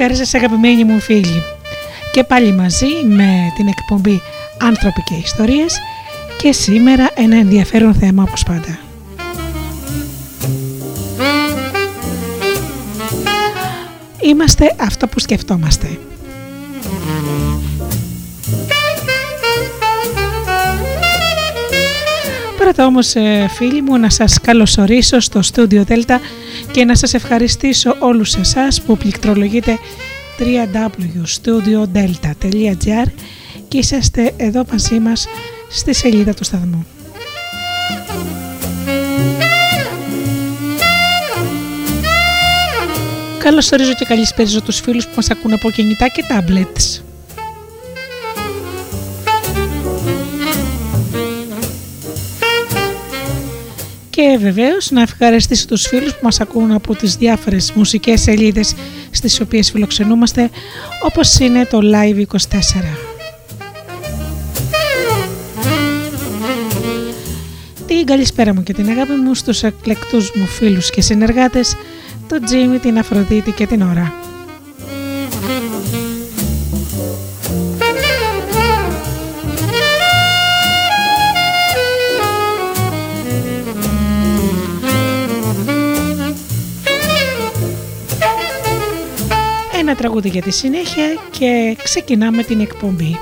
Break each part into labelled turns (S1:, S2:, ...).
S1: Καλησπέρα σας αγαπημένοι μου φίλοι και πάλι μαζί με την εκπομπή Άνθρωποι και Ιστορίες και σήμερα ένα ενδιαφέρον θέμα όπως πάντα. Είμαστε αυτό που σκεφτόμαστε. Πρώτα όμως ε, φίλοι μου να σας καλωσορίσω στο Studio Delta και να σας ευχαριστήσω όλους εσάς που πληκτρολογείτε www.studiodelta.gr και είσαστε εδώ μαζί μας στη σελίδα του σταθμού. Καλώς ορίζω και καλησπέριζω τους φίλους που μας ακούν από κινητά και tablets. Και βεβαίως να ευχαριστήσω τους φίλους που μας ακούν από τις διάφορες μουσικές σελίδες στις οποίες φιλοξενούμαστε όπως είναι το Live24. Την καλησπέρα μου και την αγάπη μου στους εκλεκτούς μου φίλους και συνεργάτες, τον Τζίμι, την Αφροδίτη και την Ωρα. Τραγούδι για τη συνέχεια και ξεκινάμε την εκπομπή.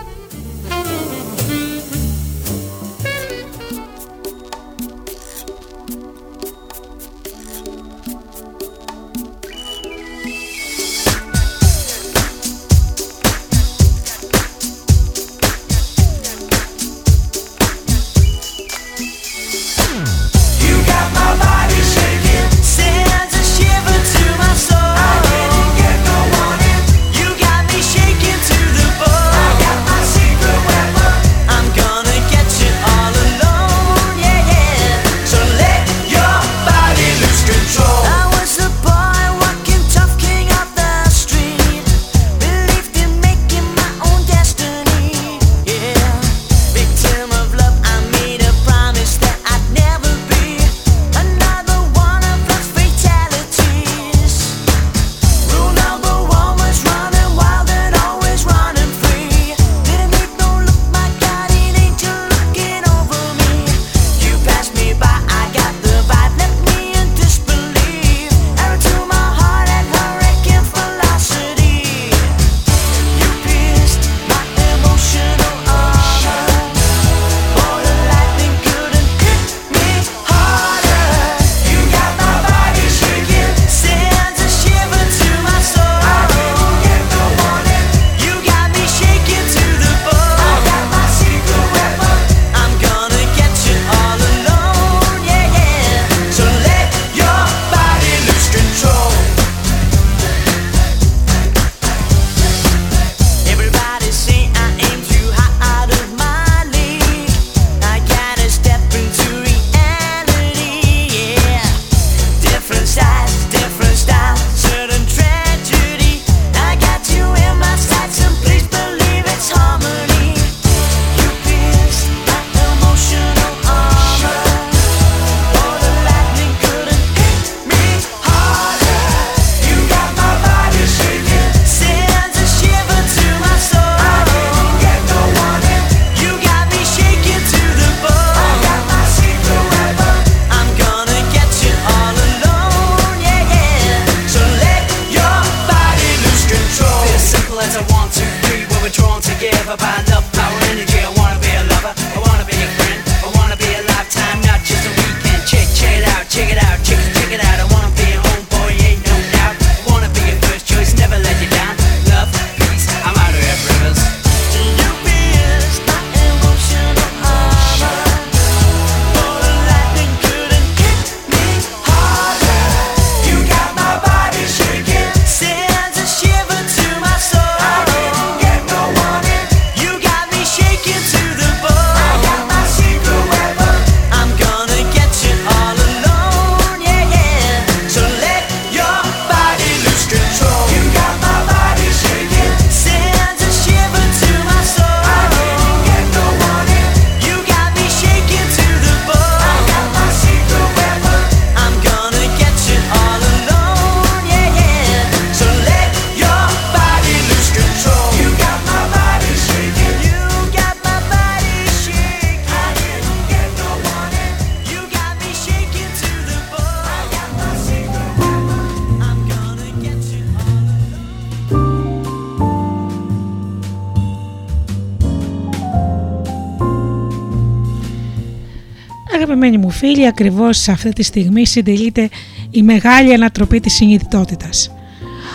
S1: Αγαπημένοι μου φίλοι, ακριβώς σε αυτή τη στιγμή συντελείται η μεγάλη ανατροπή της συνειδητότητας.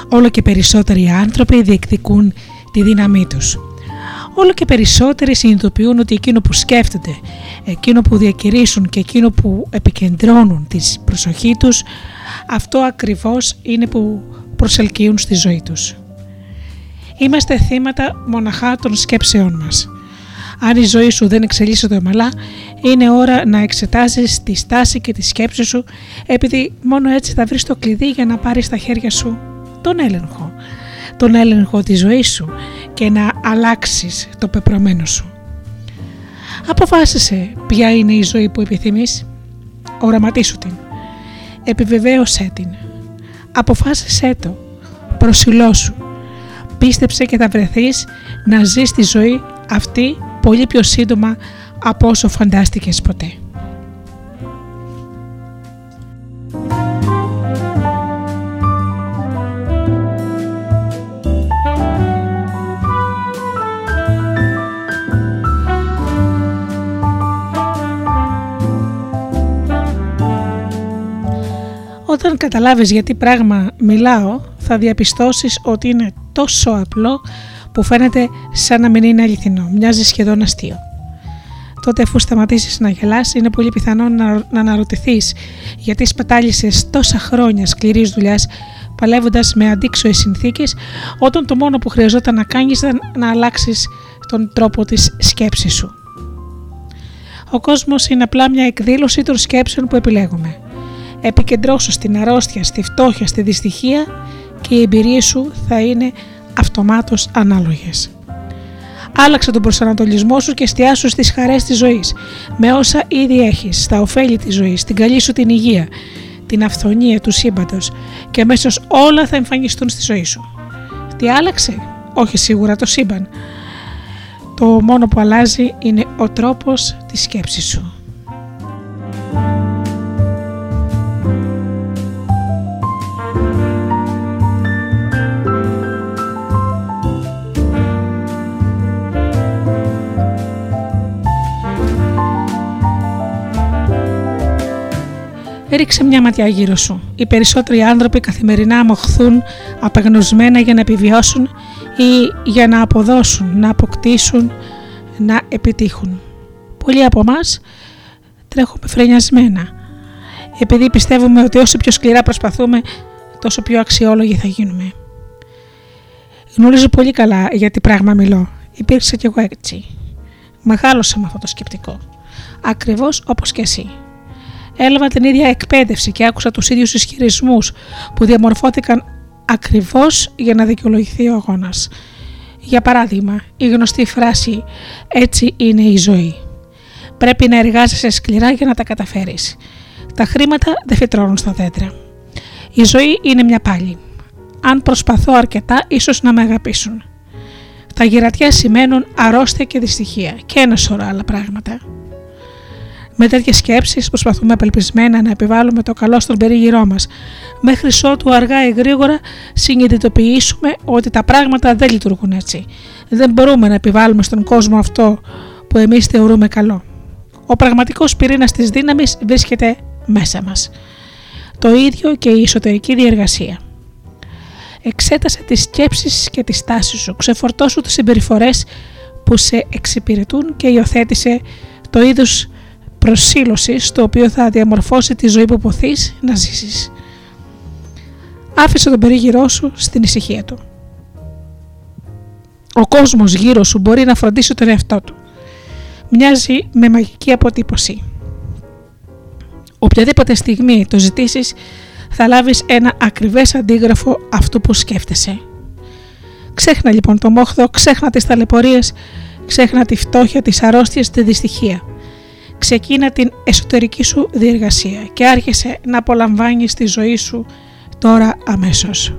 S1: Όλο και περισσότεροι άνθρωποι διεκδικούν τη δύναμή τους. Όλο και περισσότεροι συνειδητοποιούν ότι εκείνο που σκέφτονται, εκείνο που διακηρύσουν και εκείνο που επικεντρώνουν τη προσοχή τους, αυτό ακριβώς είναι που προσελκύουν στη ζωή τους. Είμαστε θύματα μοναχά των σκέψεών μας. Αν η ζωή σου δεν εξελίσσεται ομαλά, είναι ώρα να εξετάσεις τη στάση και τη σκέψη σου, επειδή μόνο έτσι θα βρεις το κλειδί για να πάρεις στα χέρια σου τον έλεγχο. Τον έλεγχο της ζωής σου και να αλλάξεις το πεπρωμένο σου. Αποφάσισε ποια είναι η ζωή που επιθυμείς. Οραματίσου την. Επιβεβαίωσέ την. Αποφάσισέ το. Προσιλώσου. Πίστεψε και θα βρεθείς να ζεις τη ζωή αυτή πολύ πιο σύντομα από όσο φαντάστηκες ποτέ. Όταν καταλάβεις γιατί πράγμα μιλάω, θα διαπιστώσεις ότι είναι τόσο απλό που φαίνεται σαν να μην είναι αληθινό, μοιάζει σχεδόν αστείο. Τότε, αφού σταματήσεις να γελάς, είναι πολύ πιθανό να, να αναρωτηθείς γιατί σπατάλησες τόσα χρόνια σκληρής δουλειάς παλεύοντας με αντίξωες συνθήκες, όταν το μόνο που χρειαζόταν να κάνεις ήταν να αλλάξεις τον τρόπο της σκέψης σου. Ο κόσμος είναι απλά μια εκδήλωση των σκέψεων που επιλέγουμε. Επικεντρώσου στην αρρώστια, στη φτώχεια, στη δυστυχία και οι εμπειρίες σου θα είναι αυτομάτως ανάλογες. Άλλαξε τον προσανατολισμό σου και εστιάσου στις χαρές της ζωής, με όσα ήδη έχεις, στα ωφέλη της ζωής, την καλή σου την υγεία, την αυθονία του σύμπαντος και αμέσως όλα θα εμφανιστούν στη ζωή σου. Τι άλλαξε; Όχι σίγουρα το σύμπαν. Το μόνο που αλλάζει είναι ο τρόπος της σκέψης σου. Ρίξε μια ματιά γύρω σου. Οι περισσότεροι άνθρωποι καθημερινά μοχθούν απεγνωσμένα για να επιβιώσουν ή για να αποδώσουν, να αποκτήσουν, να επιτύχουν. Πολλοί από εμάς τρέχουμε φρενιασμένα, επειδή πιστεύουμε ότι όσο πιο σκληρά προσπαθούμε, τόσο πιο αξιόλογοι θα γίνουμε. Γνωρίζω πολύ καλά για τι πράγμα μιλώ. Υπήρξα κι εγώ έτσι. Μεγάλωσα με αυτό το σκεπτικό. Ακριβώς όπως και εσύ έλαβα την ίδια εκπαίδευση και άκουσα τους ίδιους ισχυρισμούς που διαμορφώθηκαν ακριβώς για να δικαιολογηθεί ο αγώνας. Για παράδειγμα, η γνωστή φράση «Έτσι είναι η ζωή». Πρέπει να εργάζεσαι σκληρά για να τα καταφέρεις. Τα χρήματα δεν φυτρώνουν στα δέντρα. Η ζωή είναι μια πάλι. Αν προσπαθώ αρκετά, ίσως να με αγαπήσουν. Τα γυρατιά σημαίνουν αρρώστια και δυστυχία και ένα σωρό άλλα πράγματα. Με τέτοιες σκέψεις προσπαθούμε απελπισμένα να επιβάλλουμε το καλό στον περίγυρό μας, μέχρι ότου αργά ή γρήγορα συνειδητοποιήσουμε ότι τα πράγματα δεν λειτουργούν έτσι. Δεν μπορούμε να επιβάλλουμε στον κόσμο αυτό που εμείς θεωρούμε καλό. Ο πραγματικός πυρήνας της δύναμης βρίσκεται μέσα μας. Το ίδιο και η εσωτερική διεργασία. Εξέτασε τις σκέψεις και τις τάσεις σου, ξεφορτώσου τις συμπεριφορές που σε εξυπηρετούν και υιοθέτησε το είδους προσήλωσης στο οποίο θα διαμορφώσει τη ζωή που ποθείς να ζήσεις. Άφησε τον περίγυρό σου στην ησυχία του. Ο κόσμος γύρω σου μπορεί να φροντίσει τον εαυτό του. Μοιάζει με μαγική αποτύπωση. Οποιαδήποτε στιγμή το ζητήσεις θα λάβεις ένα ακριβές αντίγραφο αυτού που σκέφτεσαι. Ξέχνα λοιπόν το μόχθο, ξέχνα τις ταλαιπωρίες, ξέχνα τη φτώχεια, τις αρρώστιες, τη δυστυχία ξεκίνα την εσωτερική σου διεργασία και άρχισε να απολαμβάνεις τη ζωή σου τώρα αμέσως.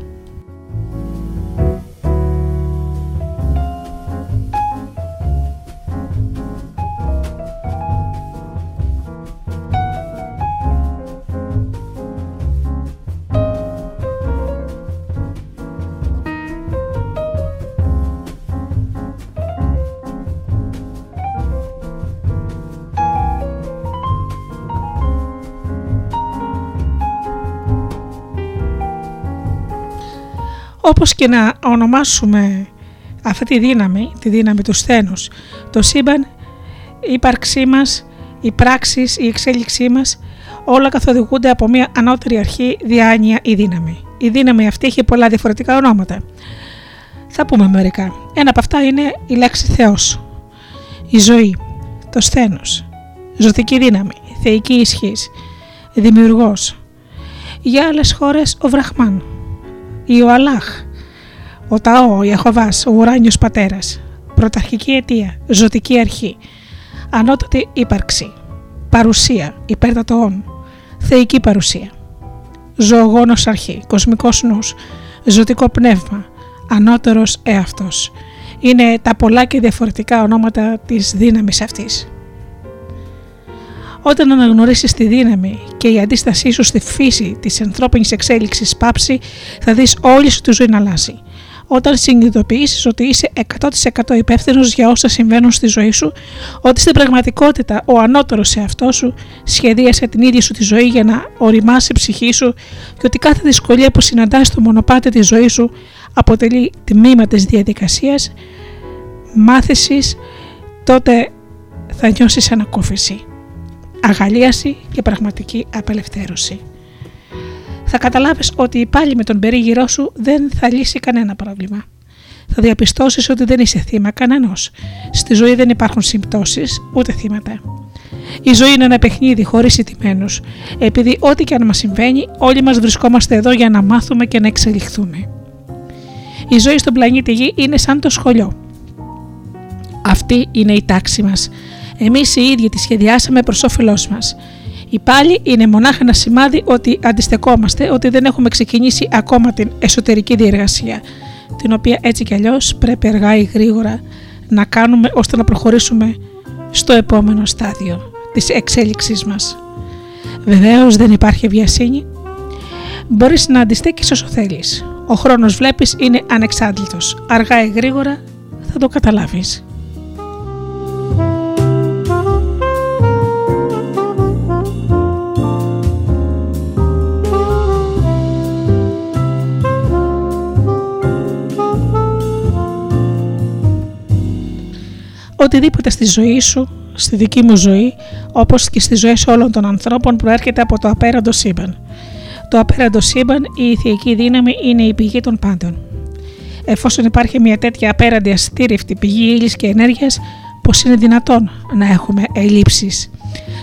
S1: Όπως και να ονομάσουμε αυτή τη δύναμη, τη δύναμη του σθένους, το σύμπαν, η ύπαρξή μας, οι πράξεις, η εξέλιξή μας, όλα καθοδηγούνται από μια ανώτερη αρχή, διάνοια ή δύναμη. Η δύναμη αυτή έχει πολλά διαφορετικά ονόματα. Θα πούμε μερικά. Ένα από αυτά είναι η λέξη Θεός, η ζωή, το σθένος, ζωτική δύναμη, θεϊκή ισχύς, δημιουργός. Για άλλες χώρες ο Βραχμάν, ή ο Αλάχ, ο Ταό, ο Ιαχωβάς, ο ουράνιος πατέρας, πρωταρχική αιτία, ζωτική αρχή, ανώτατη ύπαρξη, παρουσία, υπέρτατο θεϊκή παρουσία, ζωογόνος αρχή, κοσμικός νους, ζωτικό πνεύμα, ανώτερος εαυτός. Είναι τα πολλά και διαφορετικά ονόματα της δύναμης αυτής. Όταν αναγνωρίσεις τη δύναμη και η αντίστασή σου στη φύση της ανθρώπινης εξέλιξης πάψει, θα δεις όλη σου τη ζωή να αλλάζει. Όταν συνειδητοποιήσεις ότι είσαι 100% υπεύθυνος για όσα συμβαίνουν στη ζωή σου, ότι στην πραγματικότητα ο ανώτερος σε αυτό σου σχεδίασε την ίδια σου τη ζωή για να οριμάσει η ψυχή σου και ότι κάθε δυσκολία που συναντάς στο μονοπάτι της ζωής σου αποτελεί τμήμα της διαδικασίας μάθησης, τότε θα νιώσεις ανακούφιση, αγαλίαση και πραγματική απελευθέρωση θα καταλάβεις ότι πάλι με τον περίγυρό σου δεν θα λύσει κανένα πρόβλημα. Θα διαπιστώσεις ότι δεν είσαι θύμα κανένας. Στη ζωή δεν υπάρχουν συμπτώσεις ούτε θύματα. Η ζωή είναι ένα παιχνίδι χωρίς ηττημένους, επειδή ό,τι και αν μας συμβαίνει, όλοι μας βρισκόμαστε εδώ για να μάθουμε και να εξελιχθούμε. Η ζωή στον πλανήτη Γη είναι σαν το σχολείο. Αυτή είναι η τάξη μας. Εμείς οι ίδιοι τη σχεδιάσαμε προς όφελός μας. Η πάλι είναι μονάχα ένα σημάδι ότι αντιστεκόμαστε, ότι δεν έχουμε ξεκινήσει ακόμα την εσωτερική διεργασία, την οποία έτσι κι αλλιώς πρέπει αργά ή γρήγορα να κάνουμε ώστε να προχωρήσουμε στο επόμενο στάδιο της εξέλιξής μας. Βεβαίως δεν υπάρχει βιασύνη. Μπορείς να αντιστέκεις όσο θέλεις. Ο χρόνος βλέπεις είναι ανεξάντλητος. Αργά ή γρήγορα θα το καταλάβεις. Οτιδήποτε στη ζωή σου, στη δική μου ζωή, όπως και στη ζωή όλων των ανθρώπων προέρχεται από το απέραντο σύμπαν. Το απέραντο σύμπαν, η ηθική δύναμη, είναι η πηγή των πάντων. Εφόσον υπάρχει μια τέτοια απέραντη αστήρευτη πηγή ύλης και ενέργειας, πώς είναι δυνατόν να έχουμε ελλείψεις;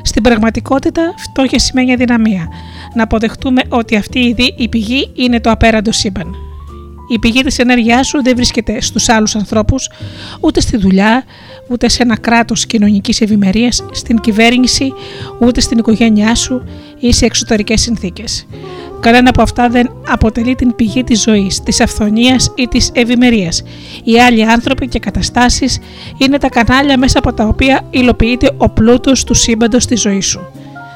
S1: Στην πραγματικότητα, φτώχεια σημαίνει αδυναμία. Να αποδεχτούμε ότι αυτή η πηγή είναι το απέραντο σύμπαν. Η πηγή της ενέργειάς σου δεν βρίσκεται στους άλλους ανθρώπους, ούτε στη δουλειά, ούτε σε ένα κράτος κοινωνικής ευημερίας, στην κυβέρνηση, ούτε στην οικογένειά σου ή σε εξωτερικές συνθήκες. Κανένα από αυτά δεν αποτελεί την πηγή της ζωής, της αυθονίας ή της ευημερίας. Οι άλλοι άνθρωποι και καταστάσεις είναι τα κανάλια μέσα από τα οποία υλοποιείται ο πλούτος του σύμπαντος στη ζωής σου.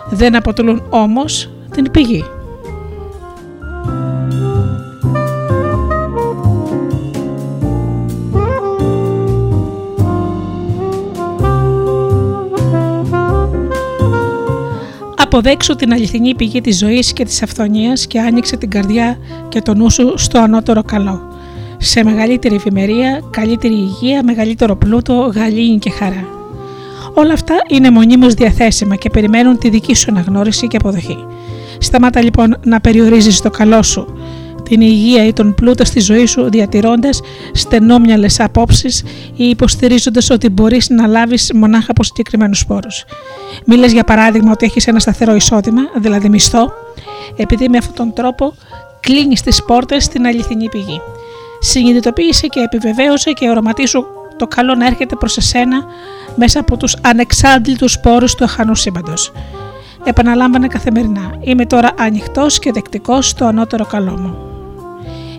S1: Δεν αποτελούν όμως την πηγή. Αποδέξου την αληθινή πηγή της ζωής και της αυθονίας και άνοιξε την καρδιά και το νου σου στο ανώτερο καλό. Σε μεγαλύτερη ευημερία, καλύτερη υγεία, μεγαλύτερο πλούτο, γαλήνη και χαρά. Όλα αυτά είναι μονίμως διαθέσιμα και περιμένουν τη δική σου αναγνώριση και αποδοχή. Σταμάτα λοιπόν να περιορίζεις το καλό σου την υγεία ή τον πλούτο στη ζωή σου διατηρώντας στενόμυαλες απόψεις ή υποστηρίζοντας ότι μπορείς να λάβεις μονάχα από συγκεκριμένους πόρου. Μίλες για παράδειγμα ότι έχεις ένα σταθερό εισόδημα, δηλαδή μισθό, επειδή με αυτόν τον τρόπο κλείνεις τις πόρτες στην αληθινή πηγή. Συνειδητοποίησε και επιβεβαίωσε και οραματίσου το καλό να έρχεται προς εσένα μέσα από τους ανεξάντλητους πόρου του αχανού σύμπαντος. Επαναλάμβανε καθημερινά. Είμαι τώρα ανοιχτός και δεκτικός στο ανώτερο καλό μου.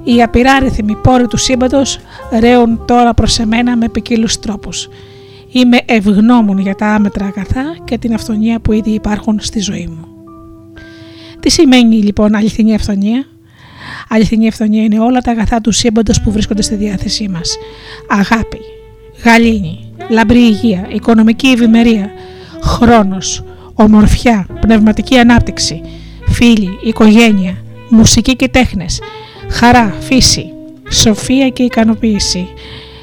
S1: Οι απειράριθμοι πόροι του σύμπαντος ρέουν τώρα προς εμένα με ποικίλους τρόπους. Είμαι ευγνώμων για τα άμετρα αγαθά και την αυθονία που ήδη υπάρχουν στη ζωή μου. Τι σημαίνει λοιπόν αληθινή αυθονία; Αληθινή αυθονία είναι όλα τα αγαθά του σύμπαντος που βρίσκονται στη διάθεσή μας. Αγάπη, γαλήνη, λαμπρή υγεία, οικονομική ευημερία, χρόνος, ομορφιά, πνευματική ανάπτυξη, φίλοι, οικογένεια, μουσική και τέχνες, χαρά, φύση, σοφία και ικανοποίηση,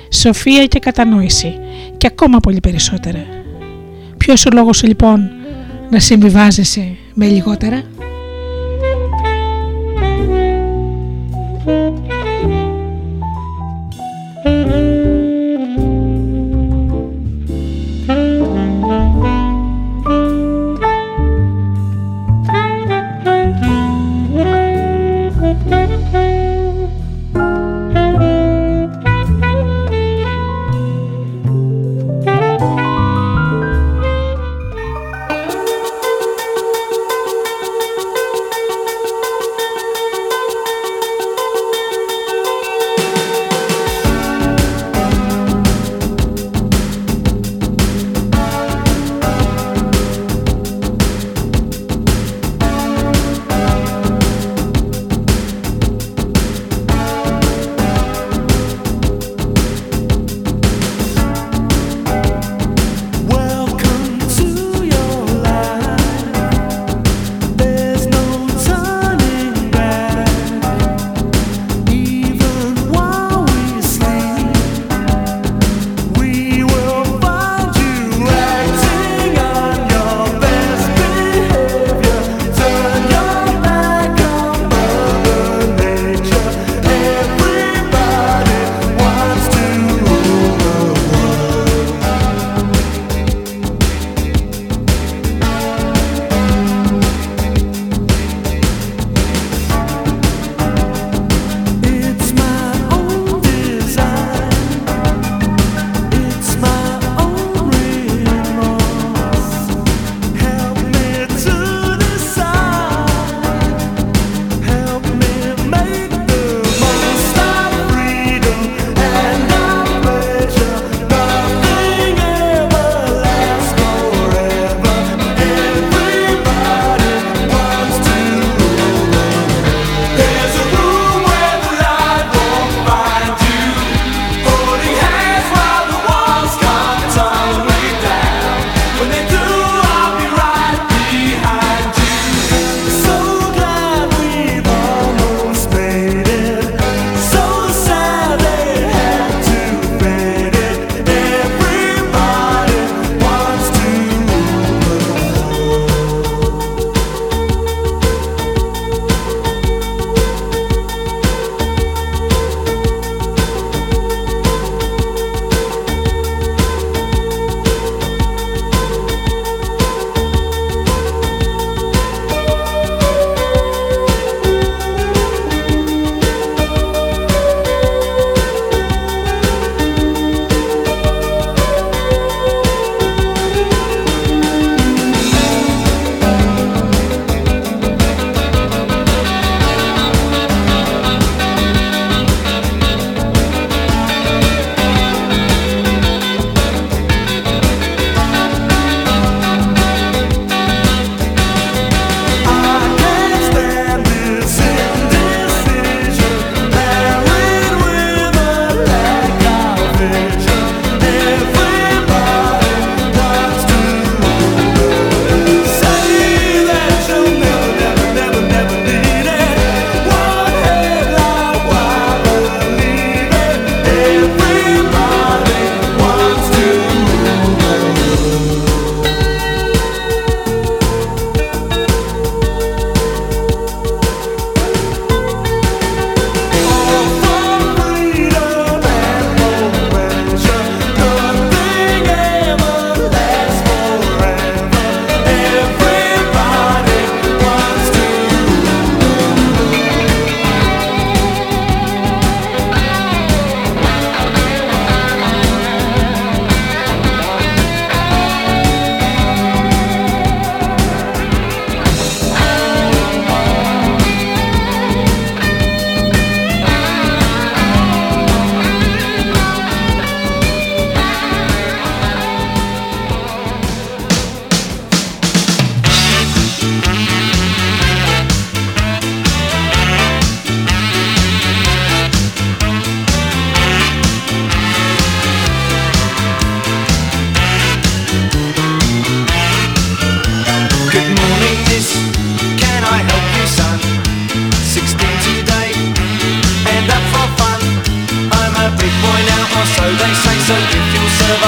S1: σοφία και κατανόηση και ακόμα πολύ περισσότερα. Ποιος ο λόγος λοιπόν να συμβιβάζεσαι με λιγότερα;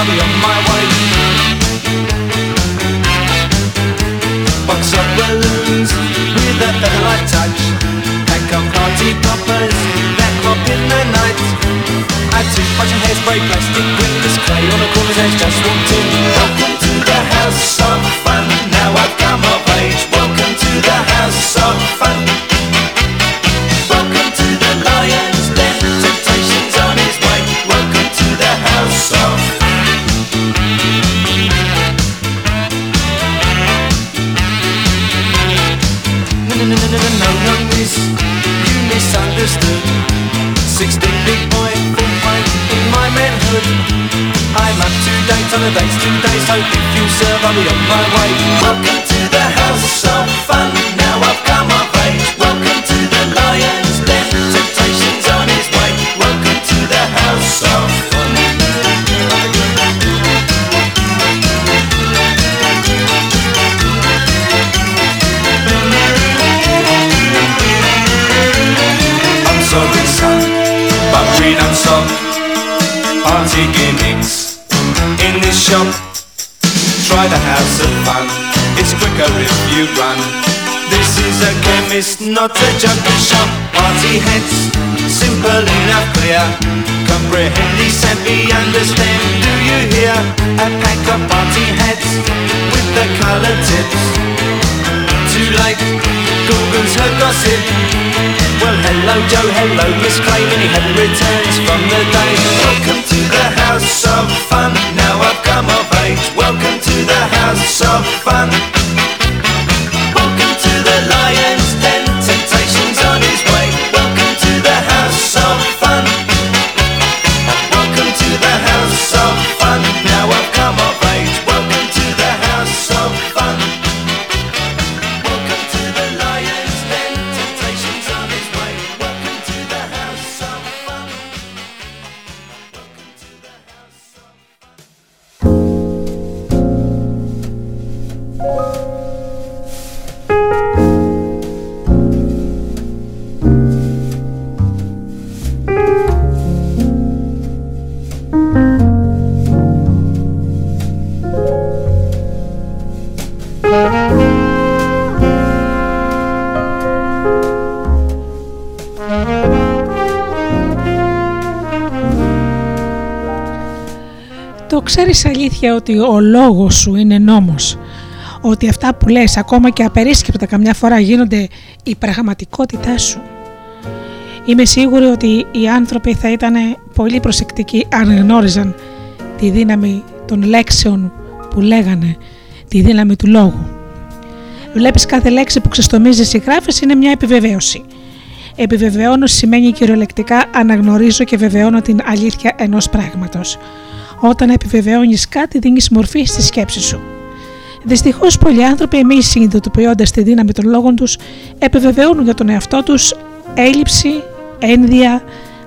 S2: my way. Box of balloons with a featherlight touch. Pack of party poppers that pop in the night. I took much of hairspray, plastic glitters, clay on a corner's edge, just walked in. Welcome to the house of fun. Now I've come of age. Welcome to the house of fun. Misunderstood. Sixteen big boy, fight in my manhood. I'm up to date on the dates, two days. Hope if you serve, I'll be on my way. Welcome to the house of fun. Now I've come of age. Welcome to the lion's den. Temptation's on his way. Welcome to the house of Party gimmicks in this shop. Try the house of fun. It's quicker if you run. This is a chemist, not a junkie shop. Party heads, simple enough, clear. Comprehend, savvy, understand. Do you hear? A pack of party heads with the color tips. Too late, Google's her gossip. Well, hello Joe, hello Miss Clay, many had returns from the day. Welcome to the house of fun. Now I've come of age. Welcome to the house of fun. Welcome to the lion's
S1: αλήθεια ότι ο λόγος σου είναι νόμος. Ότι αυτά που λες ακόμα και απερίσκεπτα καμιά φορά γίνονται η πραγματικότητά σου. Είμαι σίγουρη ότι οι άνθρωποι θα ήταν πολύ προσεκτικοί αν γνώριζαν τη δύναμη των λέξεων που λέγανε, τη δύναμη του λόγου. Βλέπεις κάθε λέξη που ξεστομίζεις ή γράφεις είναι μια επιβεβαίωση. Επιβεβαιώνω σημαίνει κυριολεκτικά αναγνωρίζω και βεβαιώνω την αλήθεια ενός πράγματος. Όταν επιβεβαιώνεις κάτι δίνεις μορφή στη σκέψη σου. Δυστυχώς, πολλοί άνθρωποι, εμείς συνειδητοποιώντας τη δύναμη των λόγων τους, επιβεβαιώνουν για τον εαυτό τους έλλειψη, ένδια,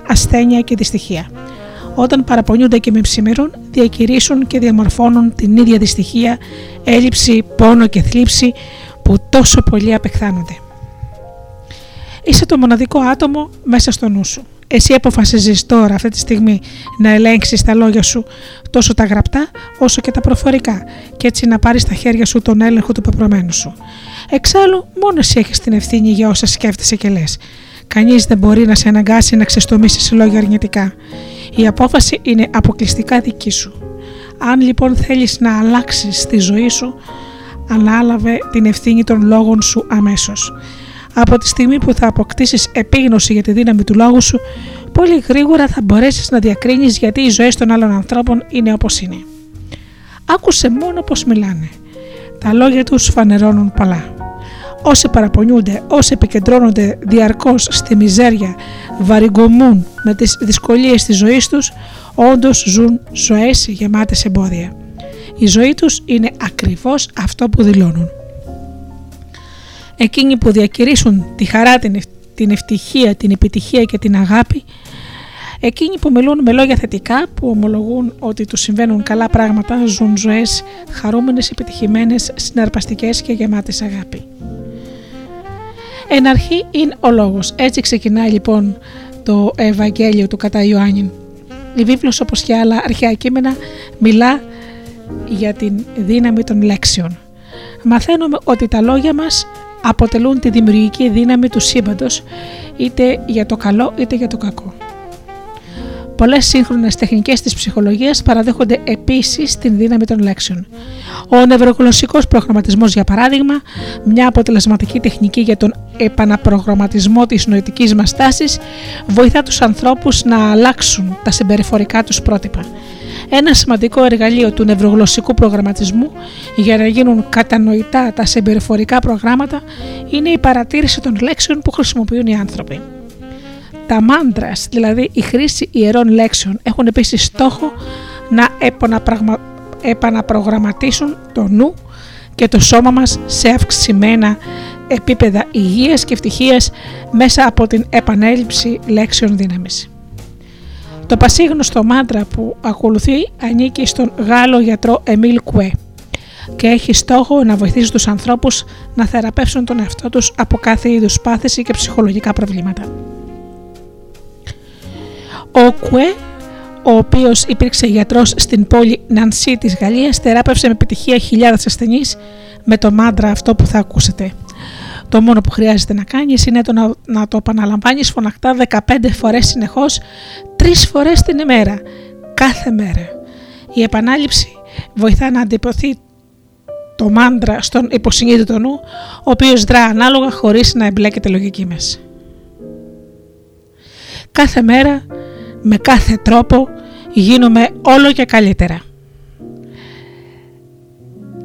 S1: ασθένεια και δυστυχία. Όταν παραπονιούνται και με ψημερούν, διακηρύσουν και διαμορφώνουν την ίδια δυστυχία, έλλειψη, πόνο και θλίψη που τόσο πολύ απεχθάνονται. Είσαι το μοναδικό άτομο μέσα στο νου σου. Εσύ αποφασίζεις τώρα αυτή τη στιγμή να ελέγξεις τα λόγια σου τόσο τα γραπτά όσο και τα προφορικά και έτσι να πάρεις στα χέρια σου τον έλεγχο του πεπρωμένου σου. Εξάλλου μόνος εσύ έχεις την ευθύνη για όσα σκέφτεσαι και λες. Κανείς δεν μπορεί να σε αναγκάσει να ξεστομίσεις λόγια αρνητικά. Η απόφαση είναι αποκλειστικά δική σου. Αν λοιπόν θέλεις να αλλάξεις τη ζωή σου, ανάλαβε την ευθύνη των λόγων σου αμέσως. Από τη στιγμή που θα αποκτήσεις επίγνωση για τη δύναμη του λόγου σου, πολύ γρήγορα θα μπορέσεις να διακρίνεις γιατί οι ζωές των άλλων ανθρώπων είναι όπως είναι. Άκουσε μόνο πως μιλάνε. Τα λόγια τους φανερώνουν πολλά. Όσοι παραπονιούνται, όσοι επικεντρώνονται διαρκώς στη μιζέρια, βαριγκομούν με τις δυσκολίες της ζωής τους, όντως ζουν ζωές γεμάτες εμπόδια. Η ζωή τους είναι ακριβώς αυτό που δηλώνουν. Εκείνοι που διακηρύσουν τη χαρά, την, την ευτυχία, την επιτυχία και την αγάπη, εκείνοι που μιλούν με λόγια θετικά, που ομολογούν ότι τους συμβαίνουν καλά πράγματα, ζουν ζωές χαρούμενες, επιτυχημένες, συναρπαστικές και γεμάτες αγάπη. Εν αρχή είναι ο λόγος. Έτσι ξεκινάει λοιπόν το Ευαγγέλιο του κατά Ιωάννη. Η βίβλος όπως και άλλα αρχαία κείμενα μιλά για την δύναμη των λέξεων. Μαθαίνουμε ότι τα λόγια μας αποτελούν τη δημιουργική δύναμη του σύμπαντος είτε για το καλό είτε για το κακό. Πολλές σύγχρονες τεχνικές της ψυχολογίας παραδέχονται επίσης την δύναμη των λέξεων. Ο νευρογλωσσικό προγραμματισμός, για παράδειγμα, μια αποτελεσματική τεχνική για τον επαναπρογραμματισμό της νοητικής μας τάσης, βοηθά τους ανθρώπους να αλλάξουν τα συμπεριφορικά τους πρότυπα. Ένα σημαντικό εργαλείο του νευρογλωσσικού προγραμματισμού για να γίνουν κατανοητά τα συμπεριφορικά προγράμματα είναι η παρατήρηση των λέξεων που χρησιμοποιούν οι άνθρωποι. Τα μάντρας, δηλαδή η χρήση ιερών λέξεων, έχουν επίσης στόχο να επαναπρογραμματίσουν το νου και το σώμα μας σε αυξημένα επίπεδα υγείας και ευτυχίας μέσα από την επανέλειψη λέξεων δύναμης. Το πασίγνωστο μάντρα που ακολουθεί ανήκει στον Γάλλο γιατρό Εμίλ Κουέ και έχει στόχο να βοηθήσει τους ανθρώπους να θεραπεύσουν τον εαυτό τους από κάθε είδους πάθηση και ψυχολογικά προβλήματα. Ο Κουέ, ο οποίος υπήρξε γιατρός στην πόλη Νανσί της Γαλλίας, θεράπευσε με επιτυχία χιλιάδες ασθενείς με το μάντρα αυτό που θα ακούσετε. Το μόνο που χρειάζεται να κάνεις είναι το να, να το επαναλαμβάνεις φωναχτά 15 φορές συνεχώς, 3 φορές την ημέρα, κάθε μέρα. Η επανάληψη βοηθά να αντιποθεί το μάντρα στον υποσυνείδητο νου, ο οποίος δρά ανάλογα χωρίς να εμπλέκεται λογική μέσα. Κάθε μέρα με κάθε τρόπο γίνομαι όλο και καλύτερα.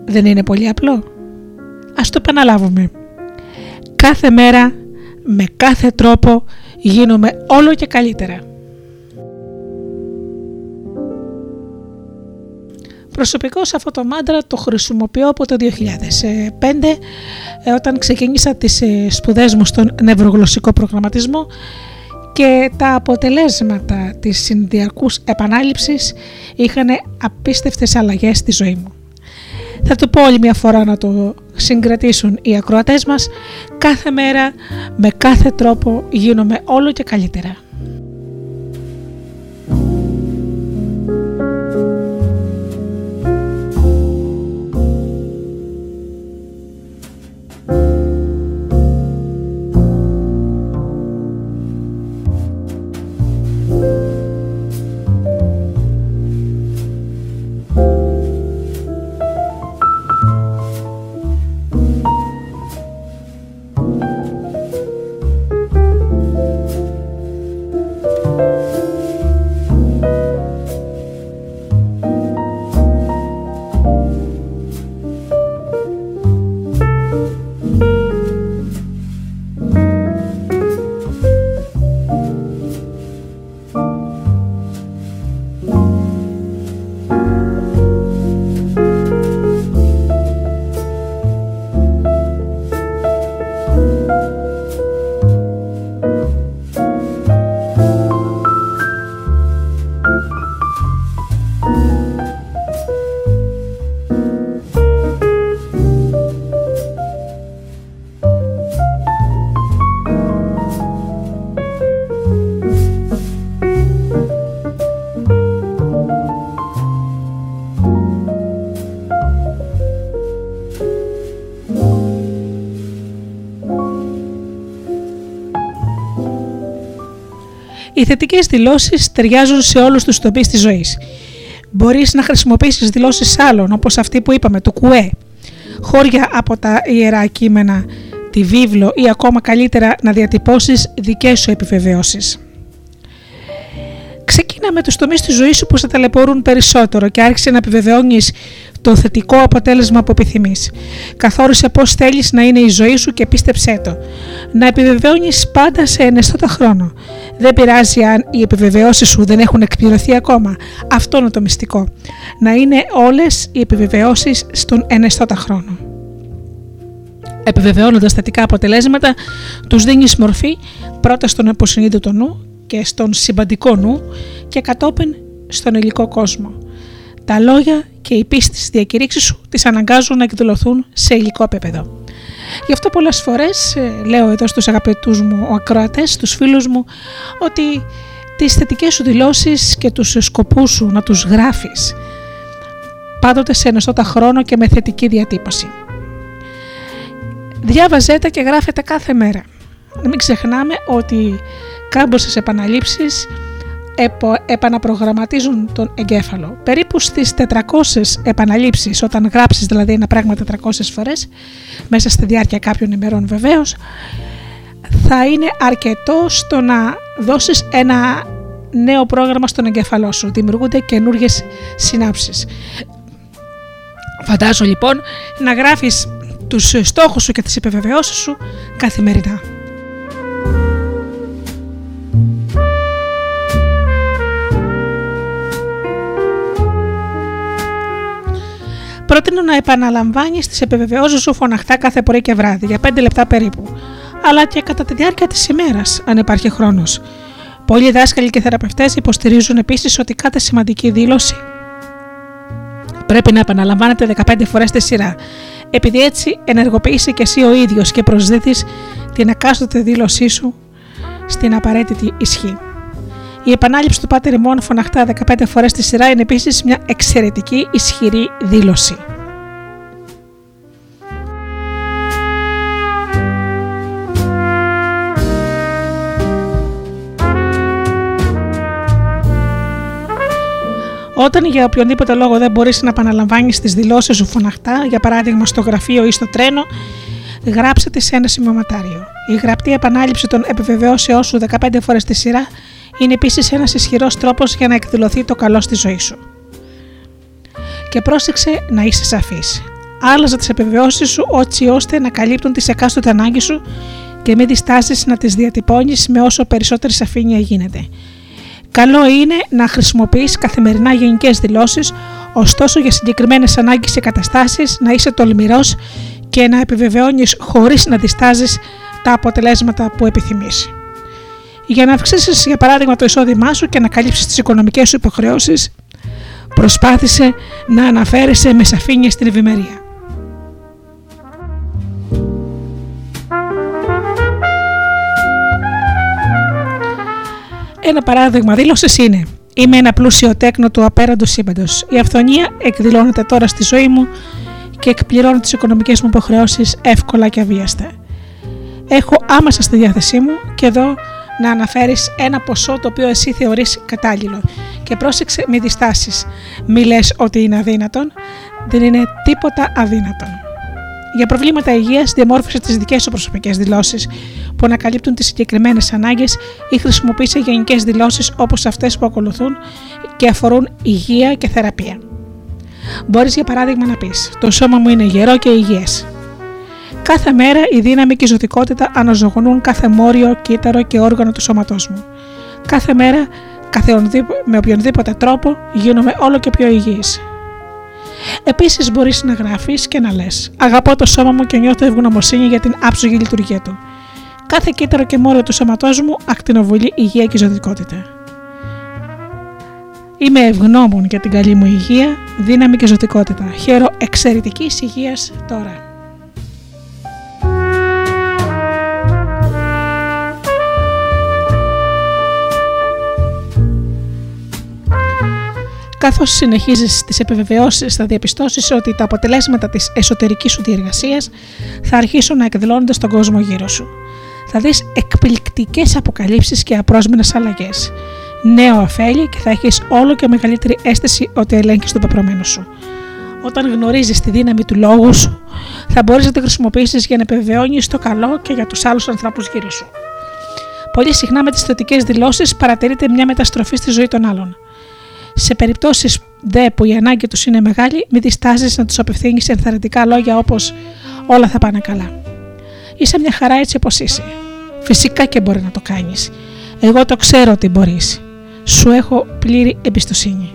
S1: Δεν είναι πολύ απλό. Ας το επαναλάβουμε. Κάθε μέρα με κάθε τρόπο γίνομαι όλο και καλύτερα. Προσωπικώς αυτό το μάντρα το χρησιμοποιώ από το 2005 ε, όταν ξεκίνησα τις ε, σπουδές μου στον νευρογλωσσικό προγραμματισμό και τα αποτελέσματα της συνδυακούς επανάληψης είχαν απίστευτες αλλαγές στη ζωή μου. Θα το πω όλη μια φορά να το συγκρατήσουν οι ακροατές μας. Κάθε μέρα με κάθε τρόπο γίνομαι όλο και καλύτερα. Οι θετικέ δηλώσεις ταιριάζουν σε όλους τους τομείς της ζωής. Μπορείς να χρησιμοποιήσεις δηλώσεις άλλων, όπως αυτή που είπαμε, το κουέ, χώρια από τα ιερά κείμενα, τη βίβλο ή ακόμα καλύτερα να διατυπώσεις δικές σου επιβεβαιώσεις. Ξεκίνα με τους τομείς της ζωής σου που σε ταλαιπωρούν περισσότερο και άρχισε να επιβεβαιώνεις το θετικό αποτέλεσμα που επιθυμείς. Καθόρισε πώς θέλεις να είναι η ζωή σου και πίστεψέ το. Να επιβεβαιώνεις πάντα σε εναιστώτα χρόνο. Δεν πειράζει αν οι επιβεβαιώσεις σου δεν έχουν εκπληρωθεί ακόμα. Αυτό είναι το μυστικό. Να είναι όλες οι επιβεβαιώσεις στον εναιστώτα χρόνο. Επιβεβαιώνοντας θετικά αποτελέσματα, τους δίνεις μορφή πρώτα στον υποσυνείδητο νου και στον συμπαντικό νου και κατόπιν στον υλικό κόσμο. Τα λόγια και η πίστη στη διακηρύξη σου τις αναγκάζουν να εκδηλωθούν σε υλικό επίπεδο. Γι' αυτό πολλές φορές ε, λέω εδώ στους αγαπητούς μου ακροατές, στους φίλους μου, ότι τις θετικές σου δηλώσεις και τους σκοπούς σου να τους γράφεις. πάντοτε σε ενωστότα χρόνο και με θετική διατύπωση. Διάβαζέτε και γράφετε κάθε μέρα. Μην ξεχνάμε ότι κάμποσες επαναλήψεις επαναπρογραμματίζουν τον εγκέφαλο. Περίπου στις 400 επαναλήψεις, όταν γράψεις δηλαδή ένα πράγμα 400 φορές, μέσα στη διάρκεια κάποιων ημερών βεβαίως, θα είναι αρκετό στο να δώσεις ένα νέο πρόγραμμα στον εγκέφαλό σου. Δημιουργούνται καινούργιες συνάψεις. Φαντάζω λοιπόν να γράφεις τους στόχους σου και τις επιβεβαιώσεις σου καθημερινά. Πρότεινω να επαναλαμβάνεις τις επιβεβαιώσεις σου φωναχτά κάθε πρωί και βράδυ, για 5 λεπτά περίπου, αλλά και κατά τη διάρκεια της ημέρας, αν υπάρχει χρόνος. Πολλοί δάσκαλοι και θεραπευτές υποστηρίζουν επίσης ότι κάθε σημαντική δήλωση πρέπει να επαναλαμβάνεται 15 φορές τη σειρά, επειδή έτσι ενεργοποιήσει και εσύ ο ίδιος και προσδίδει την εκάστοτε δήλωσή σου στην απαραίτητη ισχύ. Η επανάληψη του Πάτερ ημών φωναχτά 15 φορές τη σειρά είναι επίσης μια εξαιρετική ισχυρή δήλωση. Όταν για οποιονδήποτε λόγο δεν μπορείς να επαναλαμβάνεις τις δηλώσεις σου φωναχτά, για παράδειγμα στο γραφείο ή στο τρένο, γράψε τη σε ένα σημειωματάριο. Η γραπτή επανάληψη των επιβεβαιώσεών σου 15 φορές τη σειρά είναι επίσης ένας ισχυρός τρόπος για να εκδηλωθεί το καλό στη ζωή σου. Και πρόσεξε να είσαι σαφής. Άλλαζε τις επιβεβαιώσει σου έτσι ώστε να καλύπτουν τις εκάστοτε ανάγκες σου και μην διστάσεις να τις διατυπώνεις με όσο περισσότερη σαφήνεια γίνεται. Καλό είναι να χρησιμοποιείς καθημερινά γενικές δηλώσεις, ωστόσο για συγκεκριμένες ανάγκες και καταστάσεις να είσαι τολμηρός και να επιβεβαιώνεις χωρίς να διστάζεις τα αποτελέσματα που επιθυμείς. Για να αυξήσεις, για παράδειγμα, το εισόδημά σου και να καλύψεις τις οικονομικές σου υποχρεώσεις, προσπάθησε να αναφέρεσαι με σαφήνεια στην ευημερία. Ένα παράδειγμα δήλωσης είναι: Είμαι ένα πλούσιο τέκνο του απέραντος σύμπαντος. Η αυθονία εκδηλώνεται τώρα στη ζωή μου και εκπληρώνω τις οικονομικές μου υποχρεώσεις εύκολα και αβίαστα. Έχω άμεσα στη διάθεσή μου και εδώ να αναφέρεις ένα ποσό το οποίο εσύ θεωρείς κατάλληλο και πρόσεξε μη διστάσεις. Μη λες ότι είναι αδύνατον, δεν είναι τίποτα αδύνατον. Για προβλήματα υγείας διαμόρφωσε τις δικές σου προσωπικές δηλώσεις που ανακαλύπτουν τις συγκεκριμένες ανάγκες ή χρησιμοποίησε γενικές δηλώσεις όπως αυτές που ακολουθούν και αφορούν υγεία και θεραπεία. Μπορείς για παράδειγμα να πεις «Το σώμα μου είναι γερό και υγιές». Κάθε μέρα η δύναμη και η ζωτικότητα αναζωογονούν κάθε μόριο, κύτταρο και όργανο του σώματός μου. Κάθε μέρα, με οποιονδήποτε τρόπο, γίνομαι όλο και πιο υγιής. Επίσης, μπορείς να γράφεις και να λες: Αγαπώ το σώμα μου και νιώθω ευγνωμοσύνη για την άψογη λειτουργία του. Κάθε κύτταρο και μόριο του σώματός μου ακτινοβολεί υγεία και ζωτικότητα. Είμαι ευγνώμων για την καλή μου υγεία, δύναμη και ζωτικότητα. Χαίρο εξαιρετικής υγείας τώρα. Καθώς συνεχίζεις τις επιβεβαιώσεις, θα διαπιστώσεις ότι τα αποτελέσματα της εσωτερικής σου διεργασίας θα αρχίσουν να εκδηλώνονται στον κόσμο γύρω σου. Θα δεις εκπληκτικές αποκαλύψεις και απρόσμενες αλλαγές. Νέο αφέλη και θα έχεις όλο και μεγαλύτερη αίσθηση ότι ελέγχεις το πεπρωμένο σου. Όταν γνωρίζεις τη δύναμη του λόγου σου, θα μπορείς να τη χρησιμοποιήσεις για να επιβεβαιώνεις το καλό και για τους άλλους ανθρώπους γύρω σου. Πολύ συχνά με τις θετικές δηλώσεις παρατηρείται μια μεταστροφή στη ζωή των άλλων. Σε περιπτώσεις δε που η ανάγκη τους είναι μεγάλη, μην διστάζεις να τους απευθύνεις ενθαρρυντικά λόγια όπως Όλα θα πάνε καλά. Είσαι μια χαρά έτσι όπως είσαι. Φυσικά και μπορεί να το κάνεις. Εγώ το ξέρω ότι μπορείς. Σου έχω πλήρη εμπιστοσύνη.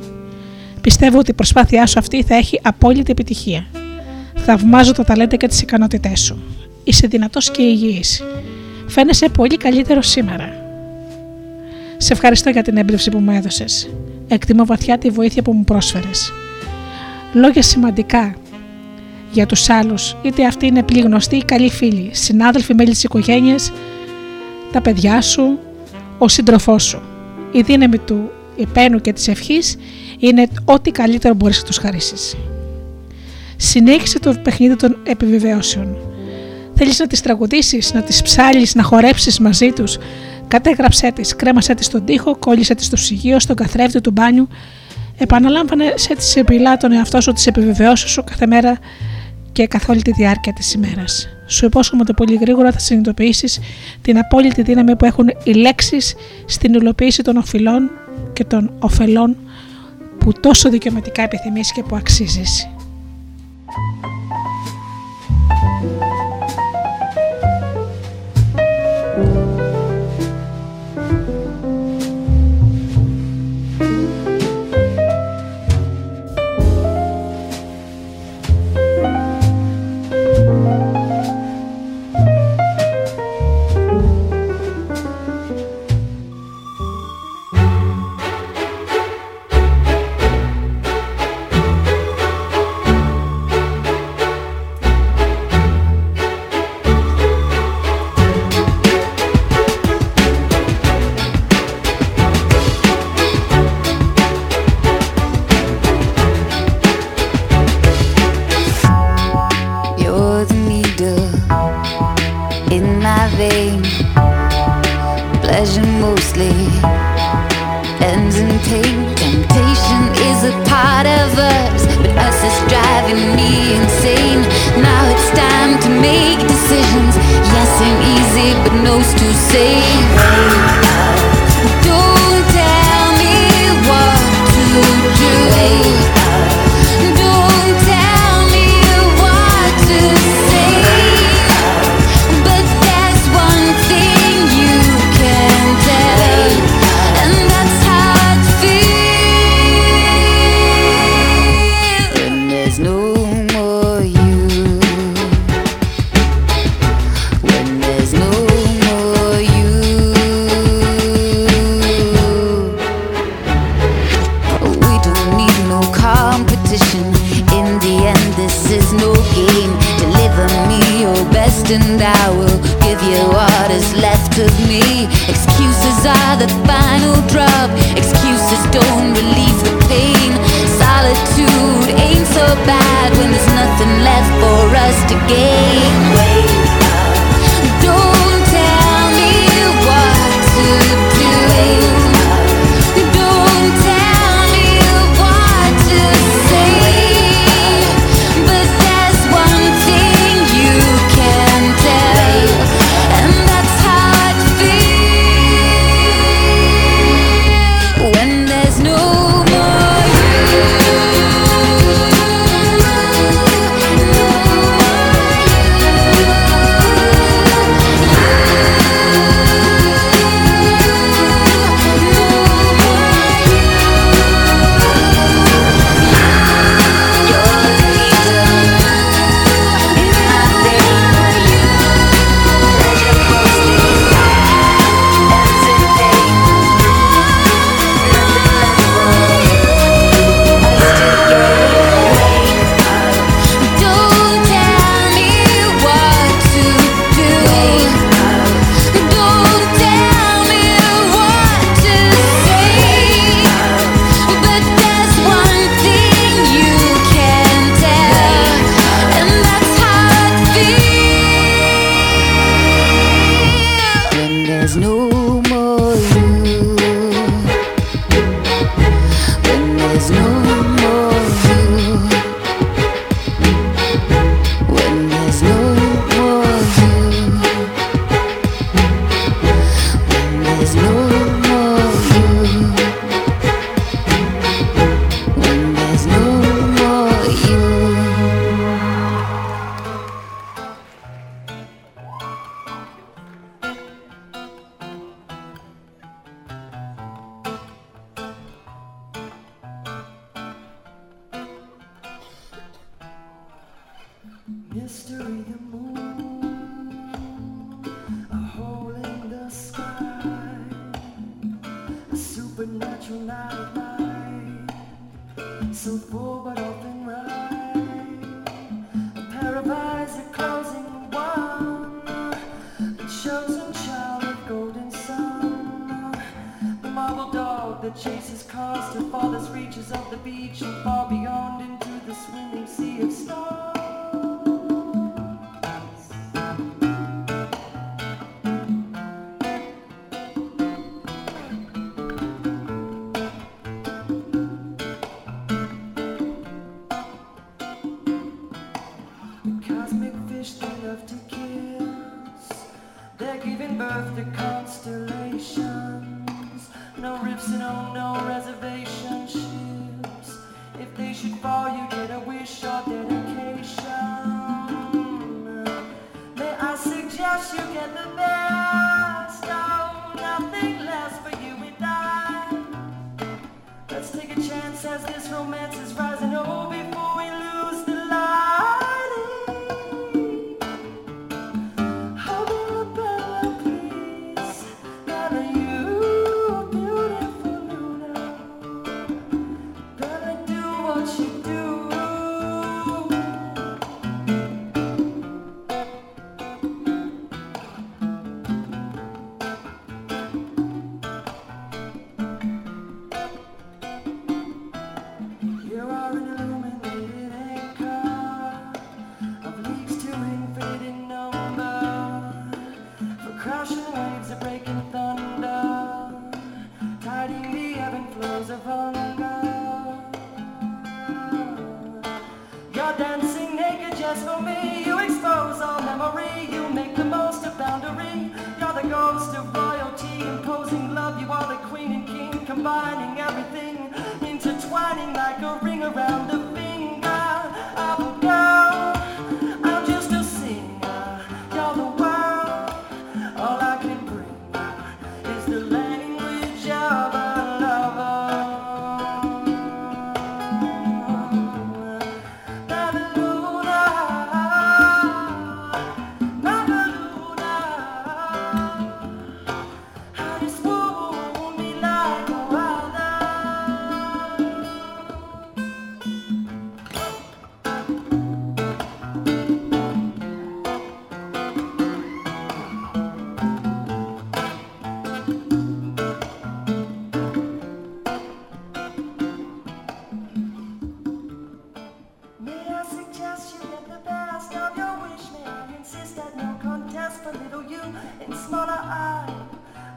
S1: Πιστεύω ότι η προσπάθειά σου αυτή θα έχει απόλυτη επιτυχία. Θαυμάζω το ταλέντα και τις ικανότητές σου. Είσαι δυνατός και υγιής. Φαίνεσαι πολύ καλύτερος σήμερα. Σε ευχαριστώ για την έμπνευση που μου έδωσες. Εκτιμώ βαθιά τη βοήθεια που μου πρόσφερες. Λόγια σημαντικά για τους άλλους, είτε αυτοί είναι πλή γνωστοί ή καλοί φίλοι, συνάδελφοι, μέλη της οικογένειας, τα παιδιά σου, ο σύντροφός σου. Η δύναμη του υπένου και της ευχής είναι ό,τι καλύτερο μπορείς να τους χαρίσεις.
S3: Συνέχισε το παιχνίδι των επιβεβαιώσεων. Θέλεις να τις τραγουδήσεις, να τις ψάλεις, να χορέψεις μαζί τους. Κατέγραψέ τις, κρέμασέ τις στον τοίχο, κόλλησε τις στο ψυγείο, στον καθρέφτη του μπάνιου. Επαναλάμβανε σε τη σιωπηλά τον εαυτό σου, τις επιβεβαιώσεις σου κάθε μέρα και καθ' όλη τη διάρκεια της ημέρας. Σου υπόσχομαι ότι πολύ γρήγορα θα συνειδητοποιήσεις την απόλυτη δύναμη που έχουν οι λέξεις στην υλοποίηση των οφειλών και των ωφελών που τόσο δικαιωματικά επιθυμείς και που αξίζεις.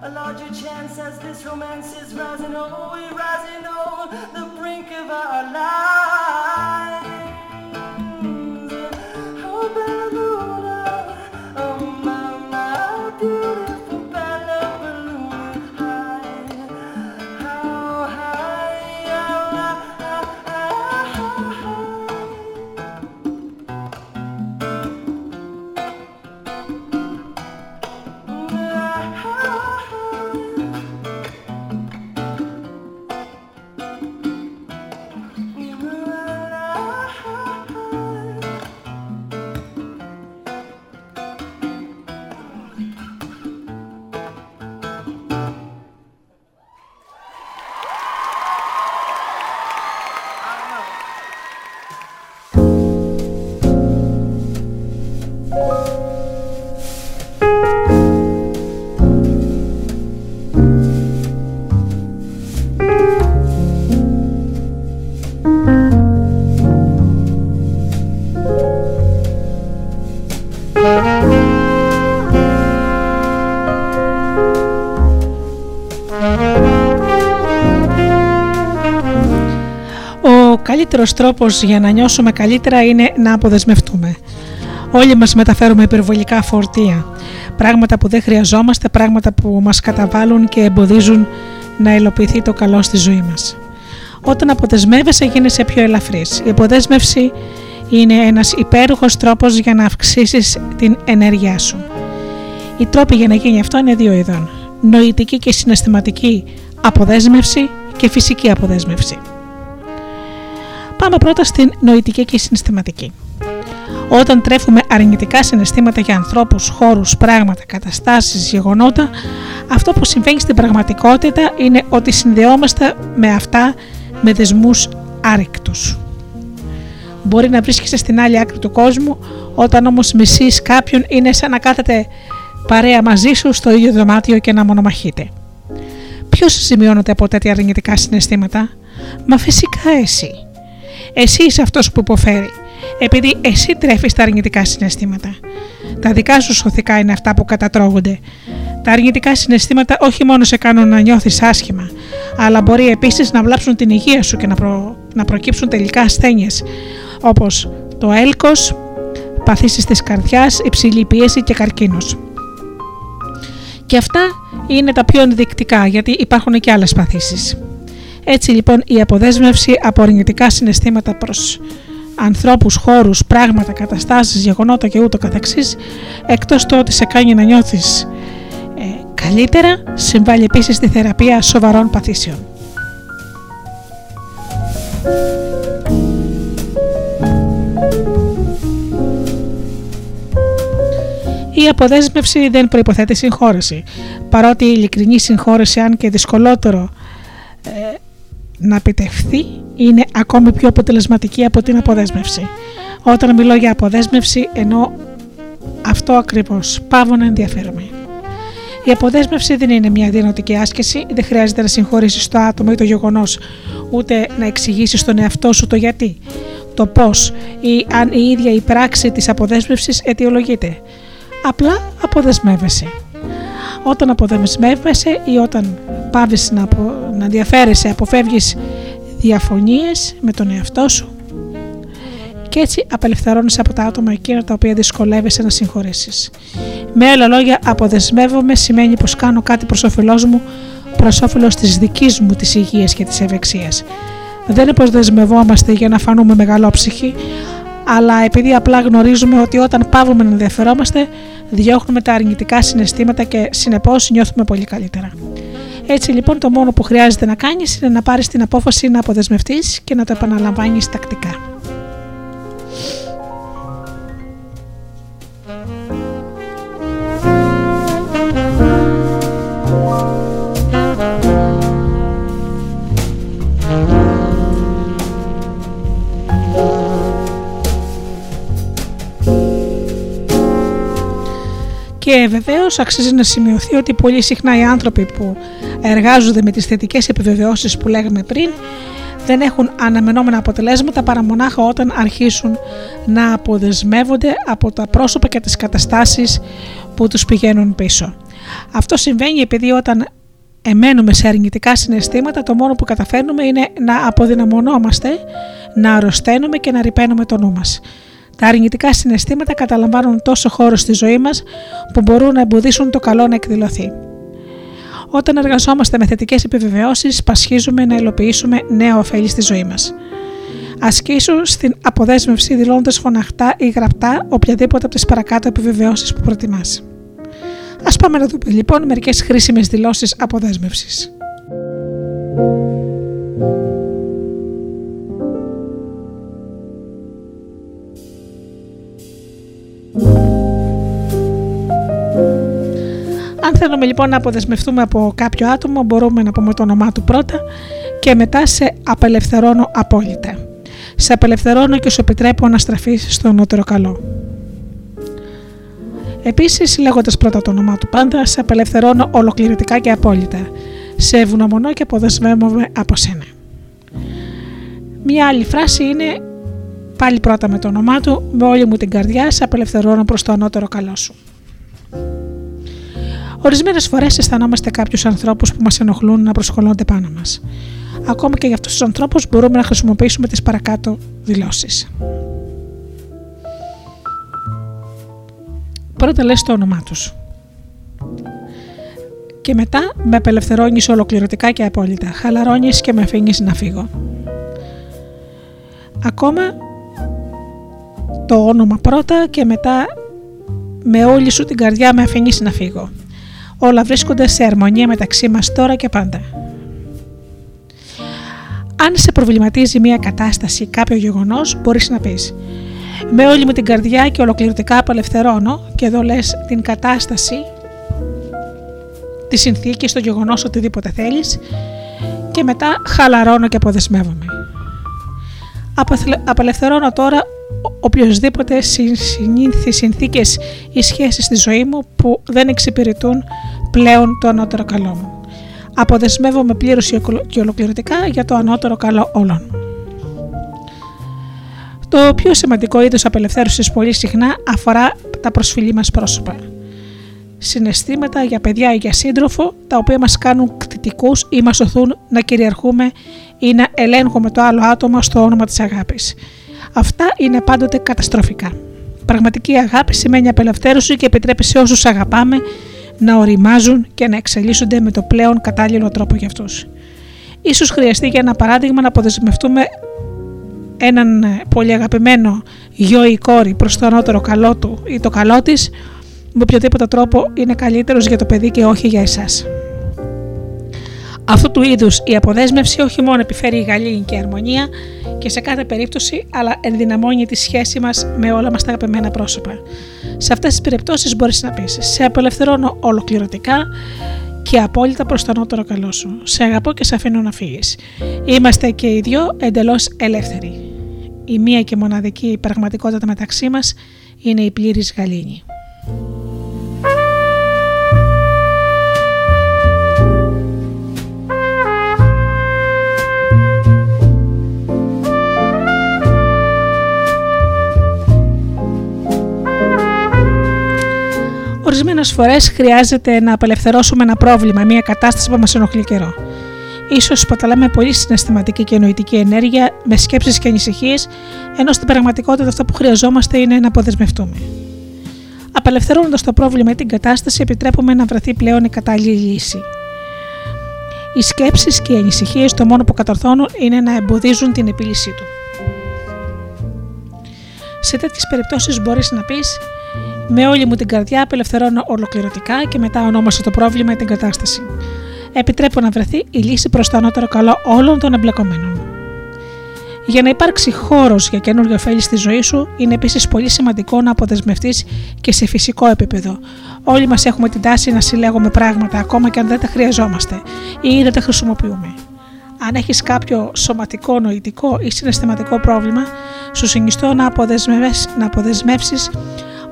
S4: A larger chance as this romance is rising, oh, we're rising on the brink of our lives.
S1: Καλύτερος τρόπος για να νιώσουμε καλύτερα είναι να αποδεσμευτούμε. Όλοι μας μεταφέρουμε υπερβολικά φορτία. Πράγματα που δεν χρειαζόμαστε, πράγματα που μας καταβάλουν και εμποδίζουν να υλοποιηθεί το καλό στη ζωή μας. Όταν αποδεσμεύεσαι γίνεσαι πιο ελαφρύς. Η αποδέσμευση είναι ένας υπέροχος τρόπος για να αυξήσεις την ενέργειά σου. Οι τρόποι για να γίνει αυτό είναι δύο ειδών. Νοητική και συναισθηματική αποδέσμευση και φυσική αποδέσμευση. Πάμε πρώτα στην νοητική και συναισθηματική. Όταν τρέφουμε αρνητικά συναισθήματα για ανθρώπους, χώρους, πράγματα, καταστάσεις, γεγονότα, αυτό που συμβαίνει στην πραγματικότητα είναι ότι συνδεόμαστε με αυτά με δεσμούς άρρηκτους. Μπορεί να βρίσκεσαι στην άλλη άκρη του κόσμου, όταν όμως μισείς κάποιον είναι σαν να κάθετε παρέα μαζί σου στο ίδιο δωμάτιο και να μονομαχείτε. Ποιος σημειώνεται από τέτοια αρνητικά συναισθήματα, Μα φυσικά εσύ. Εσύ είσαι αυτός που υποφέρει, επειδή εσύ τρέφεις τα αρνητικά συναισθήματα. Τα δικά σου σωθικά είναι αυτά που κατατρώγονται. Τα αρνητικά συναισθήματα όχι μόνο σε κάνουν να νιώθεις άσχημα, αλλά μπορεί επίσης να βλάψουν την υγεία σου και να, προ... να προκύψουν τελικά ασθένειες, όπως το έλκος, παθήσεις της καρδιάς, υψηλή πίεση και καρκίνος. Και αυτά είναι τα πιο ενδεικτικά γιατί υπάρχουν και άλλες παθήσεις. Έτσι λοιπόν η αποδέσμευση από αρνητικά συναισθήματα προς ανθρώπους, χώρους, πράγματα, καταστάσεις, γεγονότα και ούτω καθεξής, εκτός το ότι σε κάνει να νιώθεις ε, καλύτερα, συμβάλλει επίσης στη θεραπεία σοβαρών παθήσεων. Η αποδέσμευση δεν προϋποθέτει συγχώρεση, παρότι η ειλικρινή συγχώρεση, αν και δυσκολότερο ε, να επιτευχθεί, είναι ακόμη πιο αποτελεσματική από την αποδέσμευση. Όταν μιλώ για αποδέσμευση, ενώ αυτό ακριβώς, πάβω να ενδιαφέρομαι. Η αποδέσμευση δεν είναι μια διανοτική άσκηση, δεν χρειάζεται να συγχωρήσεις το άτομο ή το γεγονός, ούτε να εξηγήσεις στον εαυτό σου το γιατί, το πώς ή αν η ίδια η πράξη της αποδέσμευσης αιτιολογείται. Απλά αποδεσμεύεσαι. Όταν αποδεσμεύεσαι ή όταν πάβεις να, απο... να ενδιαφέρεσαι, αποφεύγεις διαφωνίες με τον εαυτό σου και έτσι απελευθερώνεις από τα άτομα εκείνα τα οποία δυσκολεύεσαι να συγχωρήσεις. Με άλλα λόγια, αποδεσμεύομαι σημαίνει πως κάνω κάτι προς όφελός μου, προς όφελος της δικής μου της υγείας και της ευεξίας. Δεν υποδεσμευόμαστε για να φανούμε μεγαλόψυχοι, αλλά επειδή απλά γνωρίζουμε ότι όταν πάβουμε να ενδιαφερόμαστε, διώχνουμε τα αρνητικά συναισθήματα και συνεπώς νιώθουμε πολύ καλύτερα. Έτσι λοιπόν το μόνο που χρειάζεται να κάνεις είναι να πάρεις την απόφαση να αποδεσμευτείς και να το επαναλαμβάνεις τακτικά. Και βεβαίως αξίζει να σημειωθεί ότι πολύ συχνά οι άνθρωποι που εργάζονται με τις θετικές επιβεβαιώσεις που λέγαμε πριν δεν έχουν αναμενόμενα αποτελέσματα παρά μονάχα όταν αρχίσουν να αποδεσμεύονται από τα πρόσωπα και τις καταστάσεις που τους πηγαίνουν πίσω. Αυτό συμβαίνει επειδή όταν εμένουμε σε αρνητικά συναισθήματα το μόνο που καταφέρνουμε είναι να αποδυναμωνόμαστε, να αρρωσταίνουμε και να ρηπαίνουμε το νου μας. Τα αρνητικά συναισθήματα καταλαμβάνουν τόσο χώρο στη ζωή μας που μπορούν να εμποδίσουν το καλό να εκδηλωθεί. Όταν εργαζόμαστε με θετικές επιβεβαιώσεις, πασχίζουμε να υλοποιήσουμε νέα ωφέλη στη ζωή μας. Ασκήσου στην αποδέσμευση δηλώνοντας φωναχτά ή γραπτά οποιαδήποτε από τις παρακάτω επιβεβαιώσεις που προτιμάς. Α πάμε να δούμε λοιπόν μερικές χρήσιμες δηλώσεις αποδέσμευσης. Αν θέλουμε λοιπόν να αποδεσμευτούμε από κάποιο άτομο, μπορούμε να πούμε το όνομά του πρώτα και μετά σε απελευθερώνω απόλυτα. Σε απελευθερώνω και σου επιτρέπω να στραφείς στο νότερο καλό. Επίσης, λέγοντας πρώτα το όνομά του πάντα, σε απελευθερώνω ολοκληρωτικά και απόλυτα. Σε ευγνωμονώ και αποδεσμεύομαι από σένα. Μία άλλη φράση είναι πάλι πρώτα με το όνομά του, με όλη μου την καρδιά σε απελευθερώνω προς το ανώτερο καλό σου. Ορισμένες φορές αισθανόμαστε κάποιους ανθρώπους που μας ενοχλούν να προσκολώνται πάνω μας. Ακόμα και για αυτούς τους ανθρώπους μπορούμε να χρησιμοποιήσουμε τις παρακάτω δηλώσεις. Πρώτα λες το όνομά τους. Και μετά με απελευθερώνεις ολοκληρωτικά και απόλυτα. Χαλαρώνεις και με αφήνεις να φύγω. Ακόμα το όνομα πρώτα και μετά με όλη σου την καρδιά με αφήνεις να φύγω όλα βρίσκονται σε αρμονία μεταξύ μας τώρα και πάντα. Αν σε προβληματίζει μια κατάσταση ή κάποιο γεγονός, μπορείς να πεις «Με όλη μου την καρδιά και ολοκληρωτικά απελευθερώνω» και εδώ λες την κατάσταση, τη συνθήκη, το γεγονός, οτιδήποτε θέλεις και μετά χαλαρώνω και αποδεσμεύομαι. Απελευθερώνω τώρα οποιοδήποτε συνήθει συνθήκες ή σχέσεις στη ζωή μου που δεν εξυπηρετούν πλέον το ανώτερο καλό μου. Αποδεσμεύομαι πλήρως και ολοκληρωτικά για το ανώτερο καλό όλων. Το πιο σημαντικό είδος απελευθέρωσης πολύ συχνά αφορά τα προσφυλή μας πρόσωπα. Συναισθήματα για παιδιά ή για σύντροφο, τα οποία μας κάνουν κτητικούς ή μας οθούν να κυριαρχούμε ή να ελέγχουμε το άλλο άτομο στο όνομα της αγάπης. Αυτά είναι πάντοτε καταστροφικά. Πραγματική αγάπη σημαίνει απελευθέρωση και επιτρέπει σε όσους αγαπάμε να οριμάζουν και να εξελίσσονται με το πλέον κατάλληλο τρόπο για αυτούς. Ίσως χρειαστεί για ένα παράδειγμα να αποδεσμευτούμε έναν πολύ αγαπημένο γιο ή κόρη προς το ανώτερο καλό του ή το καλό της με οποιοδήποτε τρόπο είναι καλύτερος για το παιδί και όχι για εσάς. Αυτού του είδους η αποδέσμευση όχι μόνο επιφέρει γαλήνη και αρμονία και σε κάθε περίπτωση, αλλά ενδυναμώνει τη σχέση μας με όλα μας τα αγαπημένα πρόσωπα. Σε αυτές τις περιπτώσεις μπορείς να πεις «Σε απελευθερώνω ολοκληρωτικά και απόλυτα προς το ανώτερο καλό σου. Σε αγαπώ και σε αφήνω να φύγεις. Είμαστε και οι δυο εντελώς ελεύθεροι. Η μία και μοναδική πραγματικότητα μεταξύ μας είναι η πλήρης γαλήνη. Ορισμένες φορές χρειάζεται να απελευθερώσουμε ένα πρόβλημα, μια κατάσταση που μας ενοχλεί καιρό. σω σπαταλάμε πολύ συναισθηματική και νοητική ενέργεια με σκέψεις και ανησυχίες, ενώ στην πραγματικότητα αυτό που χρειαζόμαστε είναι να αποδεσμευτούμε. Απελευθερώνοντας το πρόβλημα ή την κατάσταση, επιτρέπουμε να βρεθεί πλέον η κατάλληλη λύση. Οι σκέψεις και οι ανησυχίες το μόνο που κατορθώνουν είναι να εμποδίζουν την επίλυσή του. Σε τέτοιες περιπτώσεις μπορείς να πεις με όλη μου την καρδιά απελευθερώνω ολοκληρωτικά και μετά ονόμασα το πρόβλημα ή την κατάσταση. Επιτρέπω να βρεθεί η λύση προς το ανώτερο καλό όλων των εμπλεκομένων. Για να υπάρξει χώρος για καινούργια ωφέλη στη ζωή σου, είναι επίσης πολύ σημαντικό να αποδεσμευτείς και σε φυσικό επίπεδο. Όλοι μας έχουμε την τάση να συλλέγουμε πράγματα ακόμα και αν δεν τα χρειαζόμαστε ή δεν τα χρησιμοποιούμε. Αν έχεις κάποιο σωματικό, νοητικό ή συναισθηματικό πρόβλημα, σου συνιστώ να αποδεσμεύσεις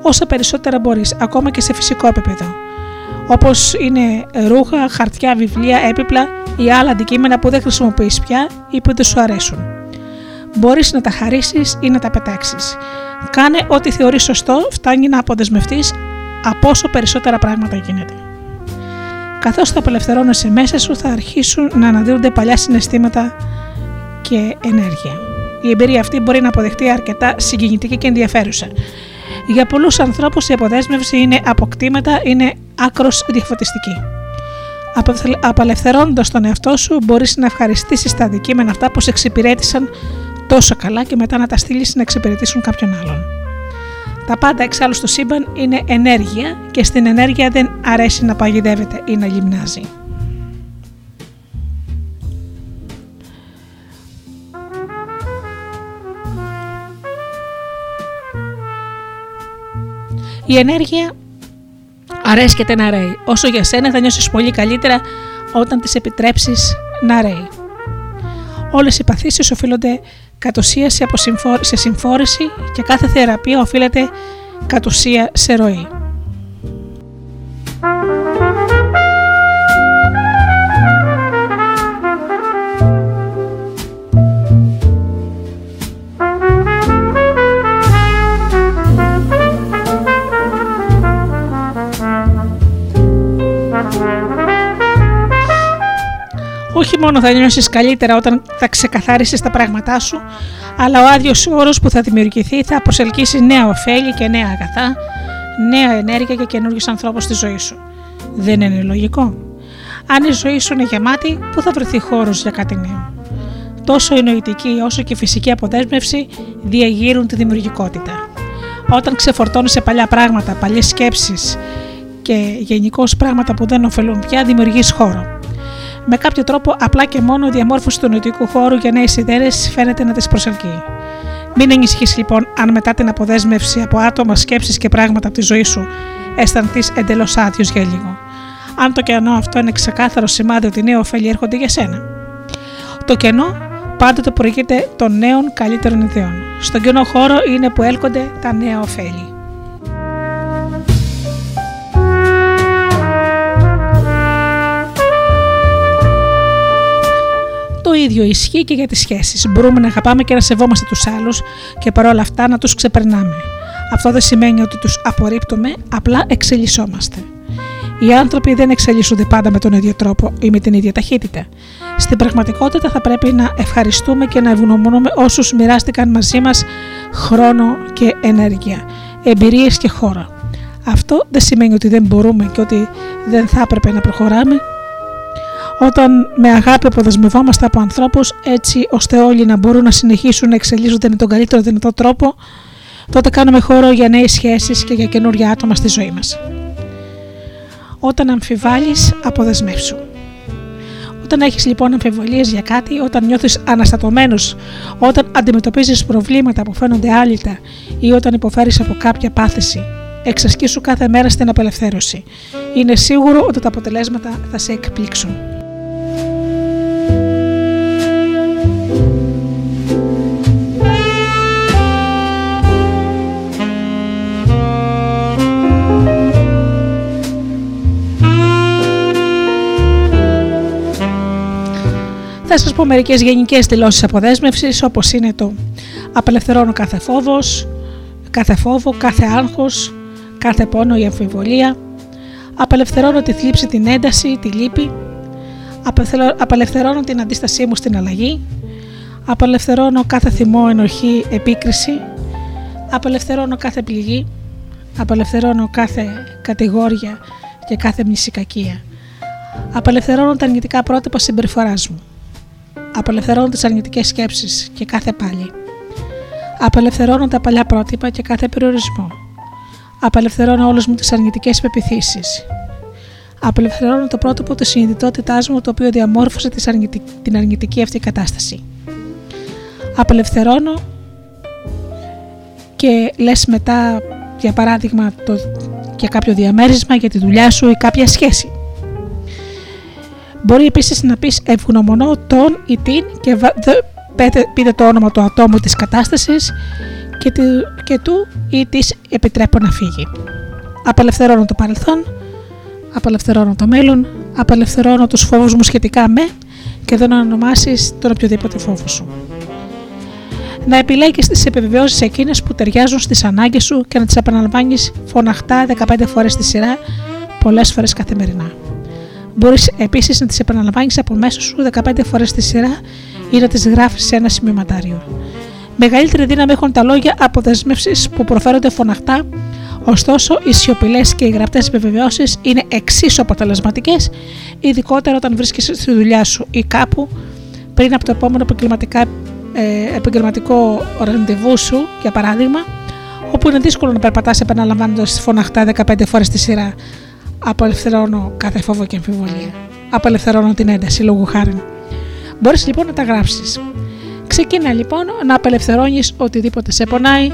S1: όσα περισσότερα μπορείς, ακόμα και σε φυσικό επίπεδο. Όπως είναι ρούχα, χαρτιά, βιβλία, έπιπλα ή άλλα αντικείμενα που δεν χρησιμοποιείς πια ή που δεν σου αρέσουν. Μπορείς να τα χαρίσεις ή να τα πετάξεις. Κάνε ό,τι θεωρείς σωστό, φτάνει να αποδεσμευτείς από όσο περισσότερα πράγματα γίνεται. Καθώς θα απελευθερώνεσαι μέσα σου, θα αρχίσουν να αναδύονται παλιά συναισθήματα και ενέργεια. Η εμπειρία αυτή μπορεί να αποδεχτεί αρκετά συγκινητική και ενδιαφέρουσα. Για πολλούς ανθρώπους η αποδέσμευση είναι αποκτήματα, είναι άκρος διαφωτιστική. Απελευθερώνοντας τον εαυτό σου μπορείς να ευχαριστήσεις τα αντικείμενα αυτά που σε εξυπηρέτησαν τόσο καλά και μετά να τα στείλεις να εξυπηρετήσουν κάποιον άλλον. Τα πάντα εξάλλου στο σύμπαν είναι ενέργεια και στην ενέργεια δεν αρέσει να παγιδεύεται ή να γυμνάζει. Η ενέργεια αρέσκεται να ρέει. Όσο για σένα θα νιώσεις πολύ καλύτερα όταν τις επιτρέψεις να ρέει. Όλες οι παθήσεις οφείλονται κατ' ουσία σε συμφόρηση και κάθε θεραπεία οφείλεται κατ' ουσία σε ροή. Μόνο θα νιώσεις καλύτερα όταν θα ξεκαθάρισει τα πράγματά σου, αλλά ο άδειος όρος που θα δημιουργηθεί θα προσελκύσει νέα ωφέλη και νέα αγαθά, νέα ενέργεια και καινούριου ανθρώπους στη ζωή σου. Δεν είναι λογικό. Αν η ζωή σου είναι γεμάτη, πού θα βρεθεί χώρος για κάτι νέο; Τόσο η νοητική όσο και η φυσική αποδέσμευση διαγείρουν τη δημιουργικότητα. Όταν ξεφορτώνεις σε παλιά πράγματα, παλιές σκέψεις και γενικώς πράγματα που δεν ωφελούν πια, δημιουργείς χώρο με κάποιο τρόπο απλά και μόνο η διαμόρφωση του νοητικού χώρου για νέες ιδέες φαίνεται να τις προσελκύει. Μην ανησυχεί λοιπόν αν μετά την αποδέσμευση από άτομα, σκέψεις και πράγματα από τη ζωή σου αισθανθείς εντελώς άδειος για λίγο. Αν το κενό αυτό είναι ξεκάθαρο σημάδι ότι νέα ωφέλη έρχονται για σένα. Το κενό πάντοτε προηγείται των νέων καλύτερων ιδεών. Στον κενό χώρο είναι που έλκονται τα νέα ωφέλη. Το ίδιο ισχύει και για τις σχέσεις. Μπορούμε να αγαπάμε και να σεβόμαστε τους άλλους και παρόλα αυτά να τους ξεπερνάμε. Αυτό δεν σημαίνει ότι τους απορρίπτουμε, απλά εξελισσόμαστε. Οι άνθρωποι δεν εξελίσσονται πάντα με τον ίδιο τρόπο ή με την ίδια ταχύτητα. Στην πραγματικότητα θα πρέπει να ευχαριστούμε και να ευγνωμονούμε όσους μοιράστηκαν μαζί μας χρόνο και ενέργεια. εμπειρίες και χώρα. Αυτό δεν σημαίνει ότι δεν μπορούμε και ότι δεν θα έπρεπε να προχωράμε. Όταν με αγάπη αποδεσμευόμαστε από ανθρώπους έτσι ώστε όλοι να μπορούν να συνεχίσουν να εξελίσσονται με τον καλύτερο δυνατό τρόπο, τότε κάνουμε χώρο για νέες σχέσεις και για καινούργια άτομα στη ζωή μας. Όταν αμφιβάλλεις, αποδεσμεύσου. Όταν έχεις λοιπόν αμφιβολίες για κάτι, όταν νιώθεις αναστατωμένος, όταν αντιμετωπίζεις προβλήματα που φαίνονται άλυτα ή όταν υποφέρεις από κάποια πάθηση, εξασκήσου κάθε μέρα στην απελευθέρωση. Είναι σίγουρο ότι τα αποτελέσματα θα σε εκπλήξουν. Θα σας πω μερικές γενικές δηλώσεις αποδέσμευσης όπως είναι το απελευθερώνω κάθε φόβος, κάθε φόβο, κάθε άγχος, κάθε πόνο ή αμφιβολία, απελευθερώνω τη θλίψη, την ένταση, τη λύπη, απελευθερώνω την αντίστασή μου στην αλλαγή, απελευθερώνω κάθε θυμό, ενοχή, επίκριση, απελευθερώνω κάθε πληγή, απελευθερώνω κάθε κατηγόρια και κάθε μνησικακία. Απελευθερώνω τα αρνητικά πρότυπα συμπεριφοράς μου. Απελευθερώνω τι αρνητικές σκέψεις και κάθε πάλι. Απελευθερώνω τα παλιά πρότυπα και κάθε περιορισμό. Απελευθερώνω όλες μου τις αρνητικές πεπιθήσεις. Απελευθερώνω το πρότυπο της συνειδητότητάς μου το οποίο διαμόρφωσε την αρνητική αυτή κατάσταση. Απελευθερώνω και λες μετά για παράδειγμα το, για κάποιο διαμέρισμα για τη δουλειά σου ή κάποια σχέση. Μπορεί επίσης να πεις ευγνωμονώ τον ή την και πείτε το όνομα του ατόμου της κατάστασης και, και του ή της επιτρέπω να φύγει. Απελευθερώνω το παρελθόν, απελευθερώνω το μέλλον, απελευθερώνω τους φόβους μου σχετικά με και δεν ονομάσεις τον οποιοδήποτε φόβο σου. Να επιλέγεις τις επιβεβαιώσεις εκείνες που ταιριάζουν στις ανάγκες σου και να τις επαναλαμβάνεις φωναχτά 15 φορές τη σειρά, πολλές φορές καθημερινά. Μπορείς επίσης να τις επαναλαμβάνεις από μέσα σου 15 φορές τη σειρά ή να τις γράφεις σε ένα σημειωματάριο. Μεγαλύτερη δύναμη έχουν τα λόγια αποδεσμεύσεις που προφέρονται φωναχτά, ωστόσο οι σιωπηλές και οι γραπτές επιβεβαιώσεις είναι εξίσου αποτελεσματικές, ειδικότερα όταν βρίσκεσαι στη δουλειά σου ή κάπου πριν από το επόμενο ε, επαγγελματικό ραντεβού σου, για παράδειγμα, όπου είναι δύσκολο να περπατάς επαναλαμβάνοντας φωναχτά 15 φορές τη σειρά Απελευθερώνω κάθε φόβο και αμφιβολία. Απελευθερώνω την ένταση λόγου χάρη. Μπορείς λοιπόν να τα γράψεις. Ξεκίνα λοιπόν να απελευθερώνεις οτιδήποτε σε πονάει,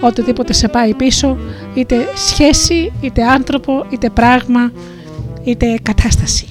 S1: οτιδήποτε σε πάει πίσω, είτε σχέση, είτε άνθρωπο, είτε πράγμα, είτε κατάσταση.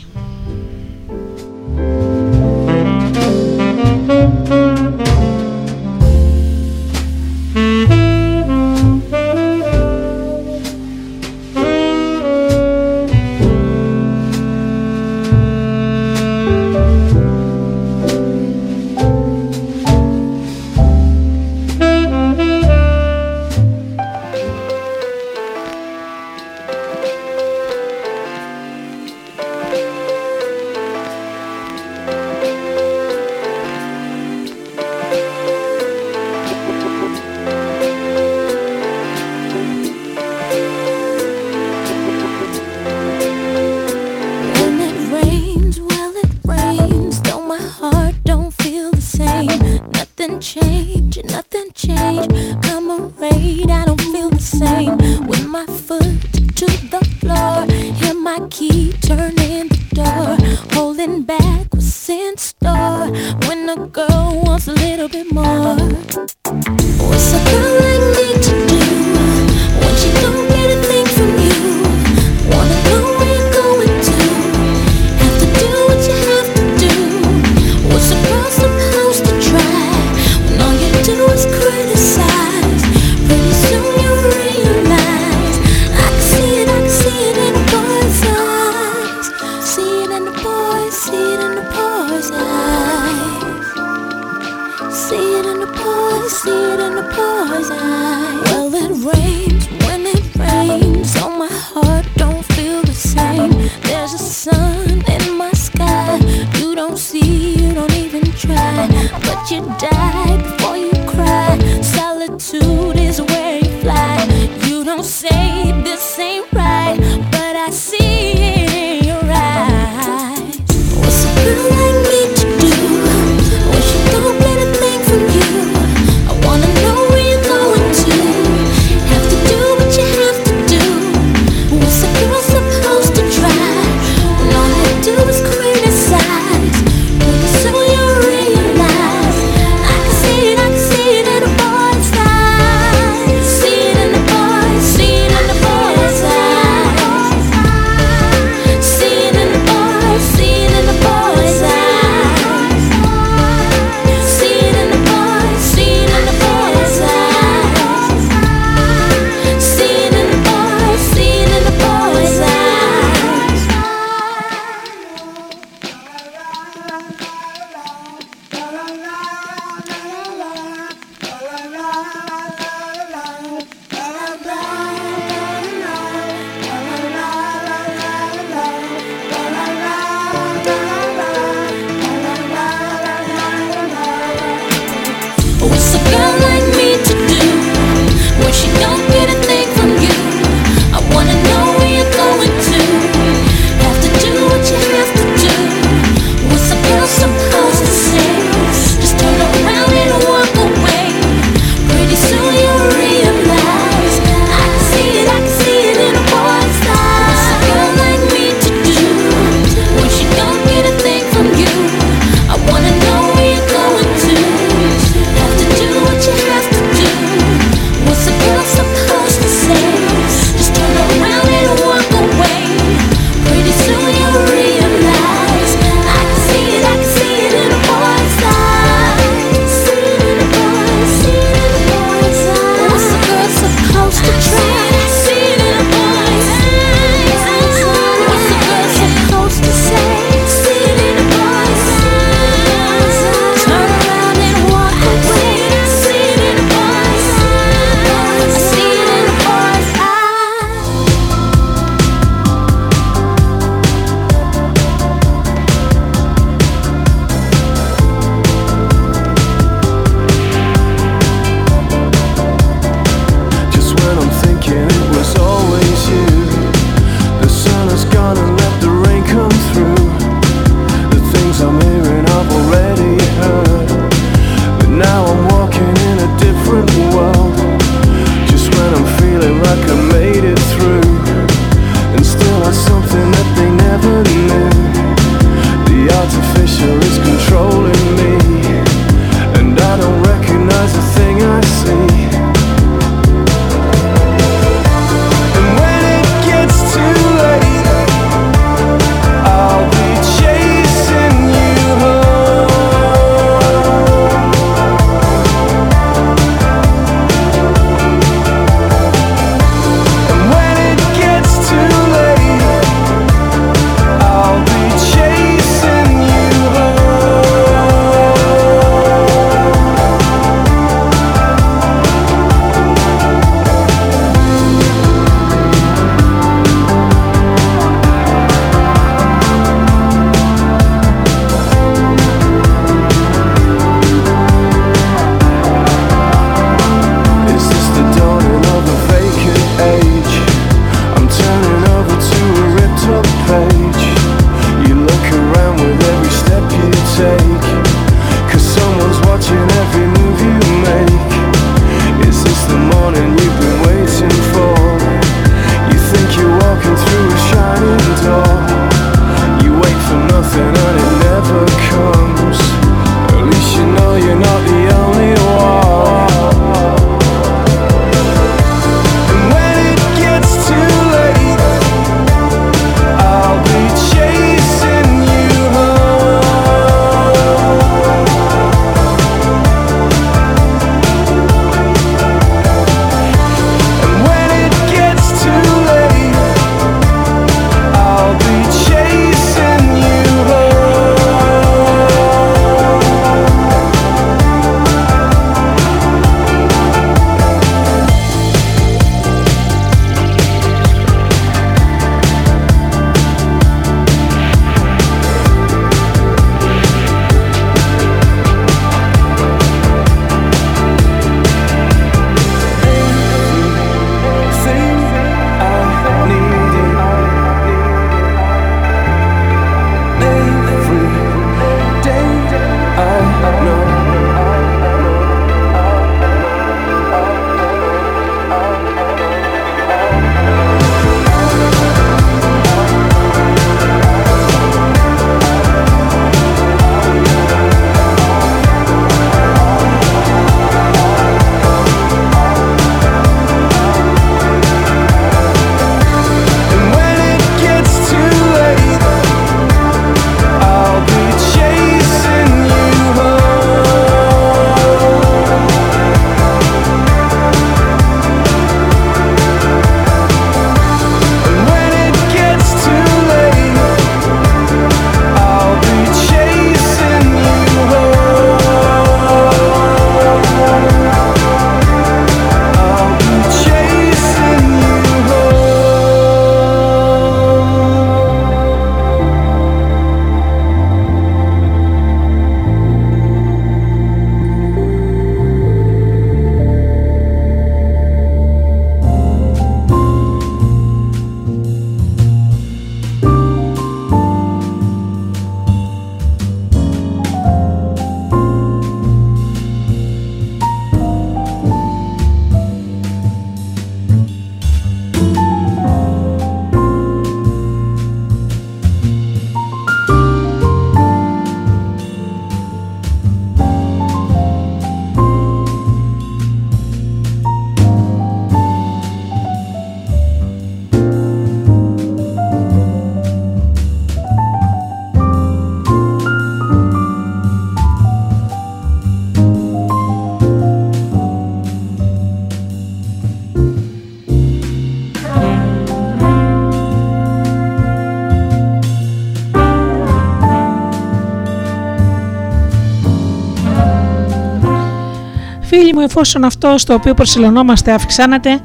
S1: Εφόσον αυτό στο οποίο προσιλωνόμαστε αυξάνεται,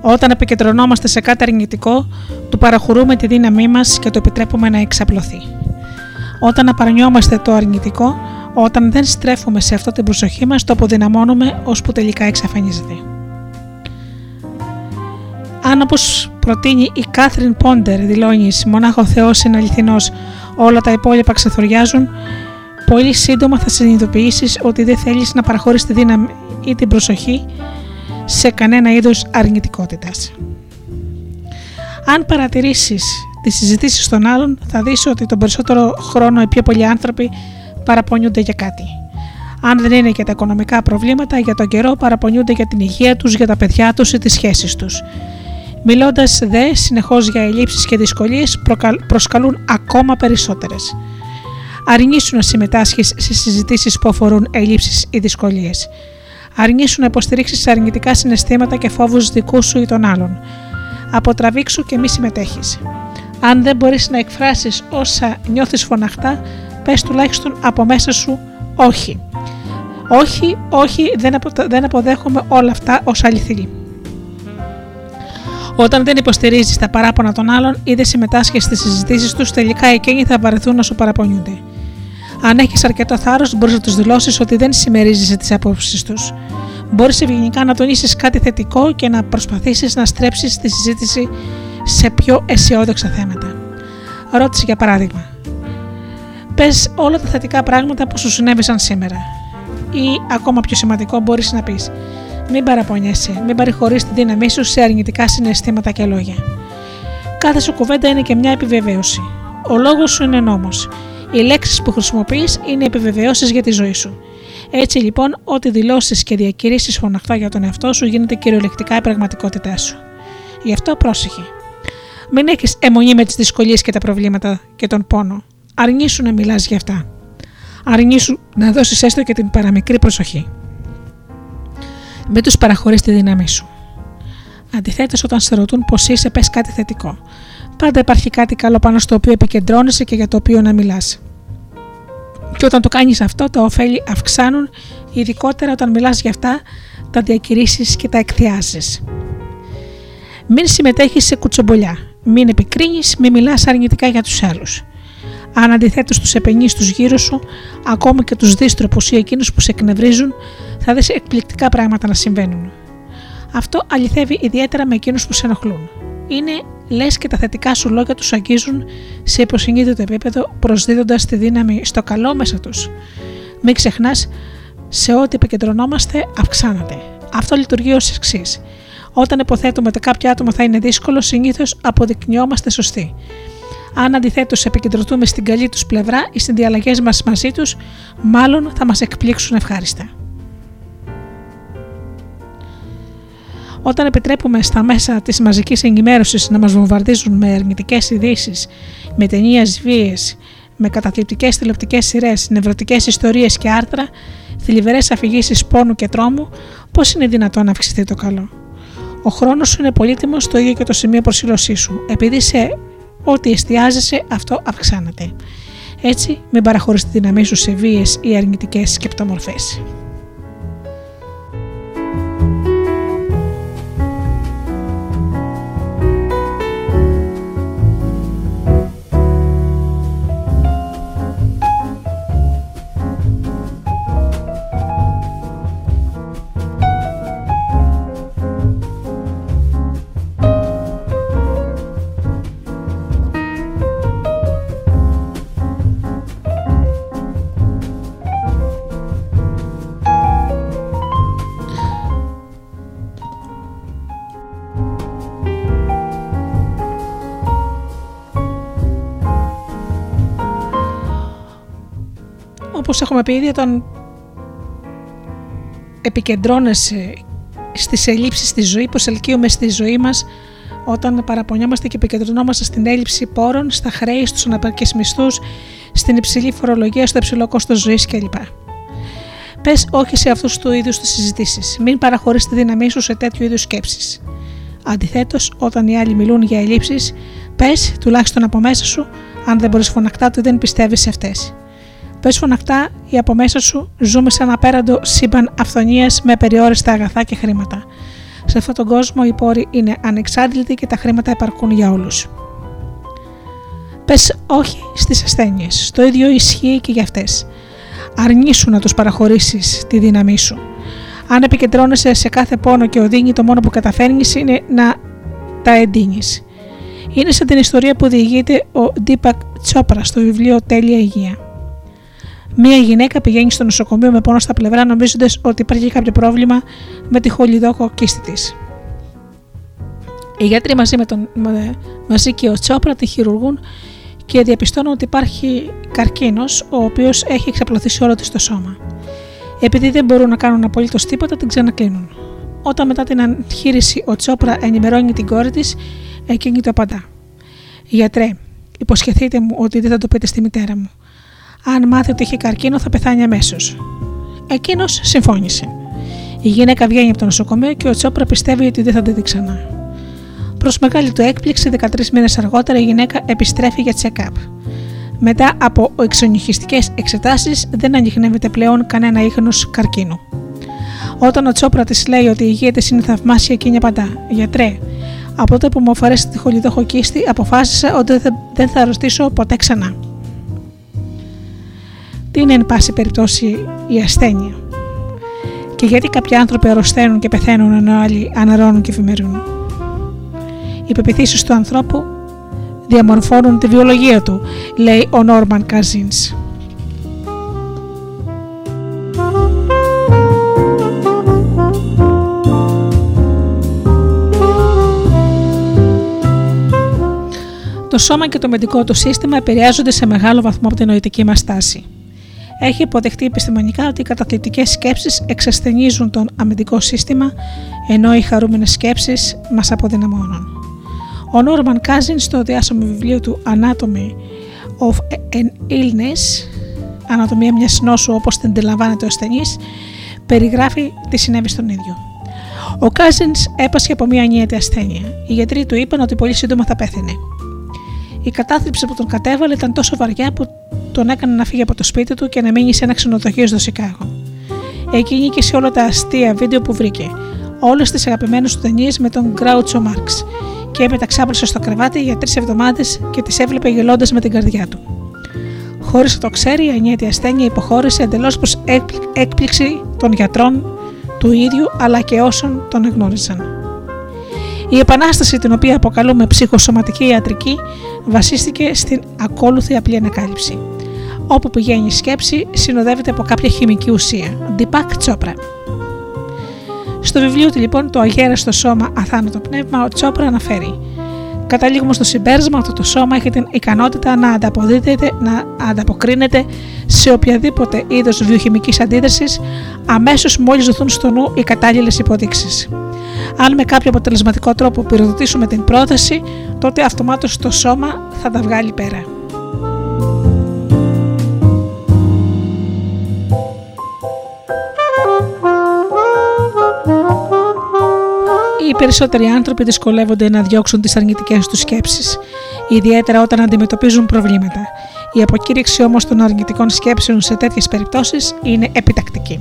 S1: όταν επικεντρωνόμαστε σε κάτι αρνητικό, του παραχωρούμε τη δύναμή μας και το επιτρέπουμε να εξαπλωθεί. Όταν απαρνιόμαστε το αρνητικό, όταν δεν στρέφουμε σε αυτό την προσοχή μας, το αποδυναμώνουμε ώσπου τελικά εξαφανίζεται. Αν όπως προτείνει η Κάθριν Πόντερ δηλώνει μονάχο ο Θεός είναι αληθινός, όλα τα υπόλοιπα ξεθοριάζουν, πολύ σύντομα θα συνειδητοποιήσεις ότι δεν θέλεις να παραχωρείς τη δύναμη ή την προσοχή σε κανένα είδος αρνητικότητας. Αν παρατηρήσεις τις συζητήσεις των άλλων θα δεις ότι τον περισσότερο χρόνο οι πιο πολλοί άνθρωποι παραπονιούνται για κάτι. Αν δεν είναι για τα οικονομικά προβλήματα, για τον καιρό παραπονιούνται για την υγεία τους, για τα παιδιά τους ή τις σχέσεις τους. Μιλώντας δε συνεχώς για ελλείψεις και δυσκολίες, προσκαλούν ακόμα περισσότερες. Αρνήσουν να συμμετάσχεις σε συζητήσεις που αφορούν ελλείψεις ή δυσκολίες. Αρνήσουν να υποστηρίξει αρνητικά συναισθήματα και φόβους δικούς σου ή των άλλων. Αποτραβήξου και μη συμμετέχεις. Αν δεν μπορείς να εκφράσεις όσα νιώθεις φωναχτά, πες τουλάχιστον από μέσα σου όχι. Όχι, όχι, δεν αποδέχομαι όλα αυτά ως αληθινή. Όταν δεν υποστηρίζεις τα παράπονα των άλλων ή δεν συμμετάσχεις στις συζητήσεις τους, τελικά εκείνοι θα βαρεθούν να σου παραπονιούνται. Αν έχεις αρκετό θάρρος, μπορείς να τους δηλώσεις ότι δεν συμμερίζεσαι τις απόψεις τους. Μπορείς ευγενικά να τονίσεις κάτι θετικό και να προσπαθήσεις να στρέψεις τη συζήτηση σε πιο αισιόδοξα θέματα. Ρώτησε για παράδειγμα. Πες όλα τα θετικά πράγματα που σου συνέβησαν σήμερα. Ή ακόμα πιο σημαντικό, μπορείς να πεις: μην παραπονιέσαι, μην παρηχωρεί τη δύναμή σου σε αρνητικά συναισθήματα και λόγια. Κάθε σου κουβέντα είναι και μια επιβεβαίωση. Ο λόγος σου είναι νόμος. Οι λέξεις που χρησιμοποιείς είναι επιβεβαιώσεις για τη ζωή σου. Έτσι λοιπόν, ό,τι δηλώσεις και διακηρύσεις φωναχτά για τον εαυτό σου γίνεται κυριολεκτικά η πραγματικότητά σου. Γι' αυτό πρόσεχε. Μην έχεις αιμονή με τις δυσκολίες και τα προβλήματα και τον πόνο. Αρνήσου να μιλάς για αυτά. Αρνήσου να δώσεις έστω και την παραμικρή προσοχή. Μην τους παραχωρείς τη δύναμή σου. Αντιθέτως, όταν σε ρωτούν πώ είσαι, πες κάτι θετικό. Πάντα υπάρχει κάτι καλό πάνω στο οποίο επικεντρώνεσαι και για το οποίο να μιλάς. Και όταν το κάνεις αυτό, τα ωφέλη αυξάνουν, ειδικότερα όταν μιλάς για αυτά, τα διακηρύσεις και τα εκθιάζεις. Μην συμμετέχεις σε κουτσομπολιά. Μην επικρίνεις, μην μιλάς αρνητικά για τους άλλους. Αν αντιθέτως τους επενείς τους γύρω σου, ακόμα και τους δίστροπου ή εκείνους που σε εκνευρίζουν, θα δεις εκπληκτικά πράγματα να συμβαίνουν. Αυτό αληθεύει ιδιαίτερα με εκείνους που σε ενοχλούν. Είναι λες και τα θετικά σου λόγια τους αγγίζουν σε υποσυνείδητο επίπεδο, προσδίδοντας τη δύναμη στο καλό μέσα τους. Μην ξεχνάς, σε ό,τι επικεντρωνόμαστε, αυξάνεται. Αυτό λειτουργεί ως εξής. Όταν υποθέτουμε ότι κάποιο άτομο θα είναι δύσκολο, συνήθως αποδεικνυόμαστε σωστοί. Αν αντιθέτως επικεντρωθούμε στην καλή τους πλευρά ή στις διαλλαγές μας μαζί τους, μάλλον θα μας εκπλήξουν ευχάριστα. Όταν επιτρέπουμε στα μέσα της μαζικής ενημέρωσης να μας βομβαρδίζουν με αρνητικέ ειδήσεις, με ταινίες βίε, με καταθλιπτικές τηλεοπτικές σειρές, νευρωτικές ιστορίες και άρθρα, θλιβερές αφηγήσεις πόνου και τρόμου, πώς είναι δυνατόν να αυξηθεί το καλό; Ο χρόνος σου είναι πολύτιμος στο ίδιο και το σημείο προσήλωσής σου, επειδή σε ό,τι εστιάζεσαι αυτό αυξάνεται. Έτσι, μην παραχωρείς τη δύναμή σου σε βίες ή αρνητικές σκεπτομορφές. Έχουμε πει ήδη όταν επικεντρώνεσαι στις ελλείψεις στη ζωή, προσελκύουμε στη ζωή μας όταν παραπονιόμαστε και επικεντρωνόμαστε στην έλλειψη πόρων, στα χρέη, στους αναπαρκείς μισθούς, στην υψηλή φορολογία, στο υψηλό κόστος ζωής κλπ. Πες όχι σε αυτούς του είδους τις συζητήσεις. Μην παραχωρείς τη δύναμή σου σε τέτοιου είδους σκέψεις. Αντιθέτως, όταν οι άλλοι μιλούν για ελλείψεις, πες τουλάχιστον από μέσα σου, αν δεν μπορείς φωνακτά, ότι δεν πιστεύεις σε αυτές. Πες φωναχτά ή από μέσα σου ζούμε σε ένα απέραντο σύμπαν αυθονίας με περιόριστα αγαθά και χρήματα. Σε αυτόν τον κόσμο οι πόροι είναι ανεξάντλητοι και τα χρήματα επαρκούν για όλους. Πες όχι στις ασθένειες. Το ίδιο ισχύει και για αυτές. Αρνήσου να τους παραχωρήσεις τη δύναμή σου. Αν επικεντρώνεσαι σε κάθε πόνο και οδύνη, το μόνο που καταφέρνεις είναι να τα εντείνεις. Είναι σαν την ιστορία που διηγείται ο Ντίπακ Τσόπρα στο βιβλίο Τέλεια Υγεία. Μία γυναίκα πηγαίνει στο νοσοκομείο με πόνο στα πλευρά, νομίζοντας ότι υπάρχει κάποιο πρόβλημα με τη χολιδόκο κίστη της. Οι γιατροί μαζί, με τον, μαζί και ο Τσόπρα τη χειρουργούν και διαπιστώνουν ότι υπάρχει καρκίνος ο οποίος έχει εξαπλωθεί όλο της το σώμα. Επειδή δεν μπορούν να κάνουν απολύτως τίποτα, την ξανακλίνουν. Όταν μετά την εγχείρηση ο Τσόπρα ενημερώνει την κόρη της, εκείνη το απαντά. Γιατρέ, υποσχεθείτε μου ότι δεν θα το πείτε στη μητέρα μου. Αν μάθει ότι έχει καρκίνο, θα πεθάνει αμέσως. Εκείνος συμφώνησε. Η γυναίκα βγαίνει από το νοσοκομείο και ο Τσόπρα πιστεύει ότι δεν θα τη δει ξανά. Προς μεγάλη του έκπληξη, 13 μήνες αργότερα η γυναίκα επιστρέφει για check-up. Μετά από εξονυχιστικέ εξετάσεις, δεν ανοιχνεύεται πλέον κανένα ίχνος καρκίνου. Όταν ο Τσόπρα της λέει ότι η υγεία τη είναι θαυμάσια, εκείνη απαντά: Γιατρέ, από τότε που μου αφαιρέσει τη χολιδόχο κίστη, αποφάσισα ότι δεν θα αρρωστήσω ποτέ ξανά. Τι είναι, εν πάση περιπτώσει, η ασθένεια; Και γιατί κάποιοι άνθρωποι αρρωσταίνουν και πεθαίνουν ενώ άλλοι αναρώνουν και ευημερούν. Οι πεπιθήσεις του ανθρώπου διαμορφώνουν τη βιολογία του, λέει ο Νόρμαν Καζίνς. Το σώμα και το μεντικό του σύστημα επηρεάζονται σε μεγάλο βαθμό από την νοητική μας τάση. Έχει υποδεχτεί επιστημονικά ότι οι καταθλιπτικές σκέψεις εξασθενίζουν τον αμυντικό σύστημα, ενώ οι χαρούμενες σκέψεις μας αποδυναμώνουν. Ο Νόρμαν Κάζιν στο διάσημο βιβλίο του Anatomy of an Illness, Ανατομία μιας νόσου όπως την αντιλαμβάνεται ο ασθενής, περιγράφει τι συνέβη στον ίδιο. Ο Κάζινς έπασχε από μια ανίατη ασθένεια. Οι γιατροί του είπαν ότι πολύ σύντομα θα πέθαινε. Η κατάθλιψη που τον κατέβαλε ήταν τόσο βαριά που τον έκανε να φύγει από το σπίτι του και να μείνει σε ένα ξενοδοχείο στο Σικάγο. Εκεί και σε όλα τα αστεία βίντεο που βρήκε, όλες τις αγαπημένες του ταινίες με τον Γκράουτσο Μάρξ, και έπειτα ξάπλωσε στο κρεβάτι για τρεις εβδομάδες και τις έβλεπε γελώντας με την καρδιά του. Χωρίς να το ξέρει, η ανιέτη ασθένεια υποχώρησε εντελώς προς έκπληξη των γιατρών του ίδιου αλλά και όσων τον εγνώριζαν. Η επανάσταση την οποία αποκαλούμε ψυχοσωματική ιατρική βασίστηκε στην ακόλουθη απλή ανακάλυψη. Όπου πηγαίνει η σκέψη συνοδεύεται από κάποια χημική ουσία. Ντιπάκ Τσόπρα. Στο βιβλίο του λοιπόν το αγέραστο σώμα αθάνατο πνεύμα ο Τσόπρα αναφέρει Καταλήγουμε στο συμπέρασμα ότι το σώμα έχει την ικανότητα να ανταποδίδεται, να ανταποκρίνεται σε οποιαδήποτε είδος βιοχημικής αντίδρασης αμέσως μόλις δοθούν στο νου οι κατάλληλες υποδείξεις. Αν με κάποιο αποτελεσματικό τρόπο πυροδοτήσουμε την πρόθεση, τότε αυτομάτως το σώμα θα τα βγάλει πέρα. οι περισσότεροι άνθρωποι δυσκολεύονται να διώξουν τις αρνητικές τους σκέψεις, ιδιαίτερα όταν αντιμετωπίζουν προβλήματα. Η αποκήρυξη όμως των αρνητικών σκέψεων σε τέτοιες περιπτώσεις είναι επιτακτική.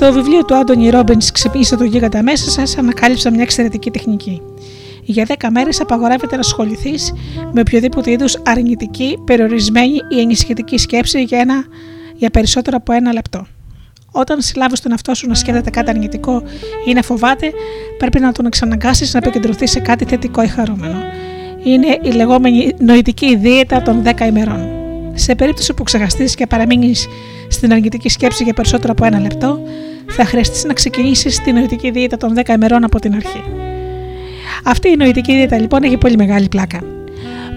S1: Στο βιβλίο του Άντωνι Ρόμπινς Ξυπνήστε το γίγαντα μέσα σας, ανακάλυψα μια εξαιρετική τεχνική. Για 10 μέρες απαγορεύεται να ασχοληθείς με οποιοδήποτε είδους αρνητική, περιορισμένη ή ενισχυτική σκέψη για, ένα, για περισσότερο από ένα λεπτό. Όταν συλλάβεις τον εαυτό σου να σκέφτεται κάτι αρνητικό ή να φοβάται, πρέπει να τον εξαναγκάσεις να επικεντρωθείς σε κάτι θετικό ή χαρούμενο. Είναι η λεγόμενη νοητική δίαιτα των 10 ημερών. Σε περίπτωση που ξεχαστείς και παραμείνεις στην αρνητική σκέψη για περισσότερο από ένα λεπτό, θα χρειαστείς να ξεκινήσεις τη νοητική δίαιτα των 10 ημερών από την αρχή. Αυτή η νοητική δίαιτα λοιπόν έχει πολύ μεγάλη πλάκα.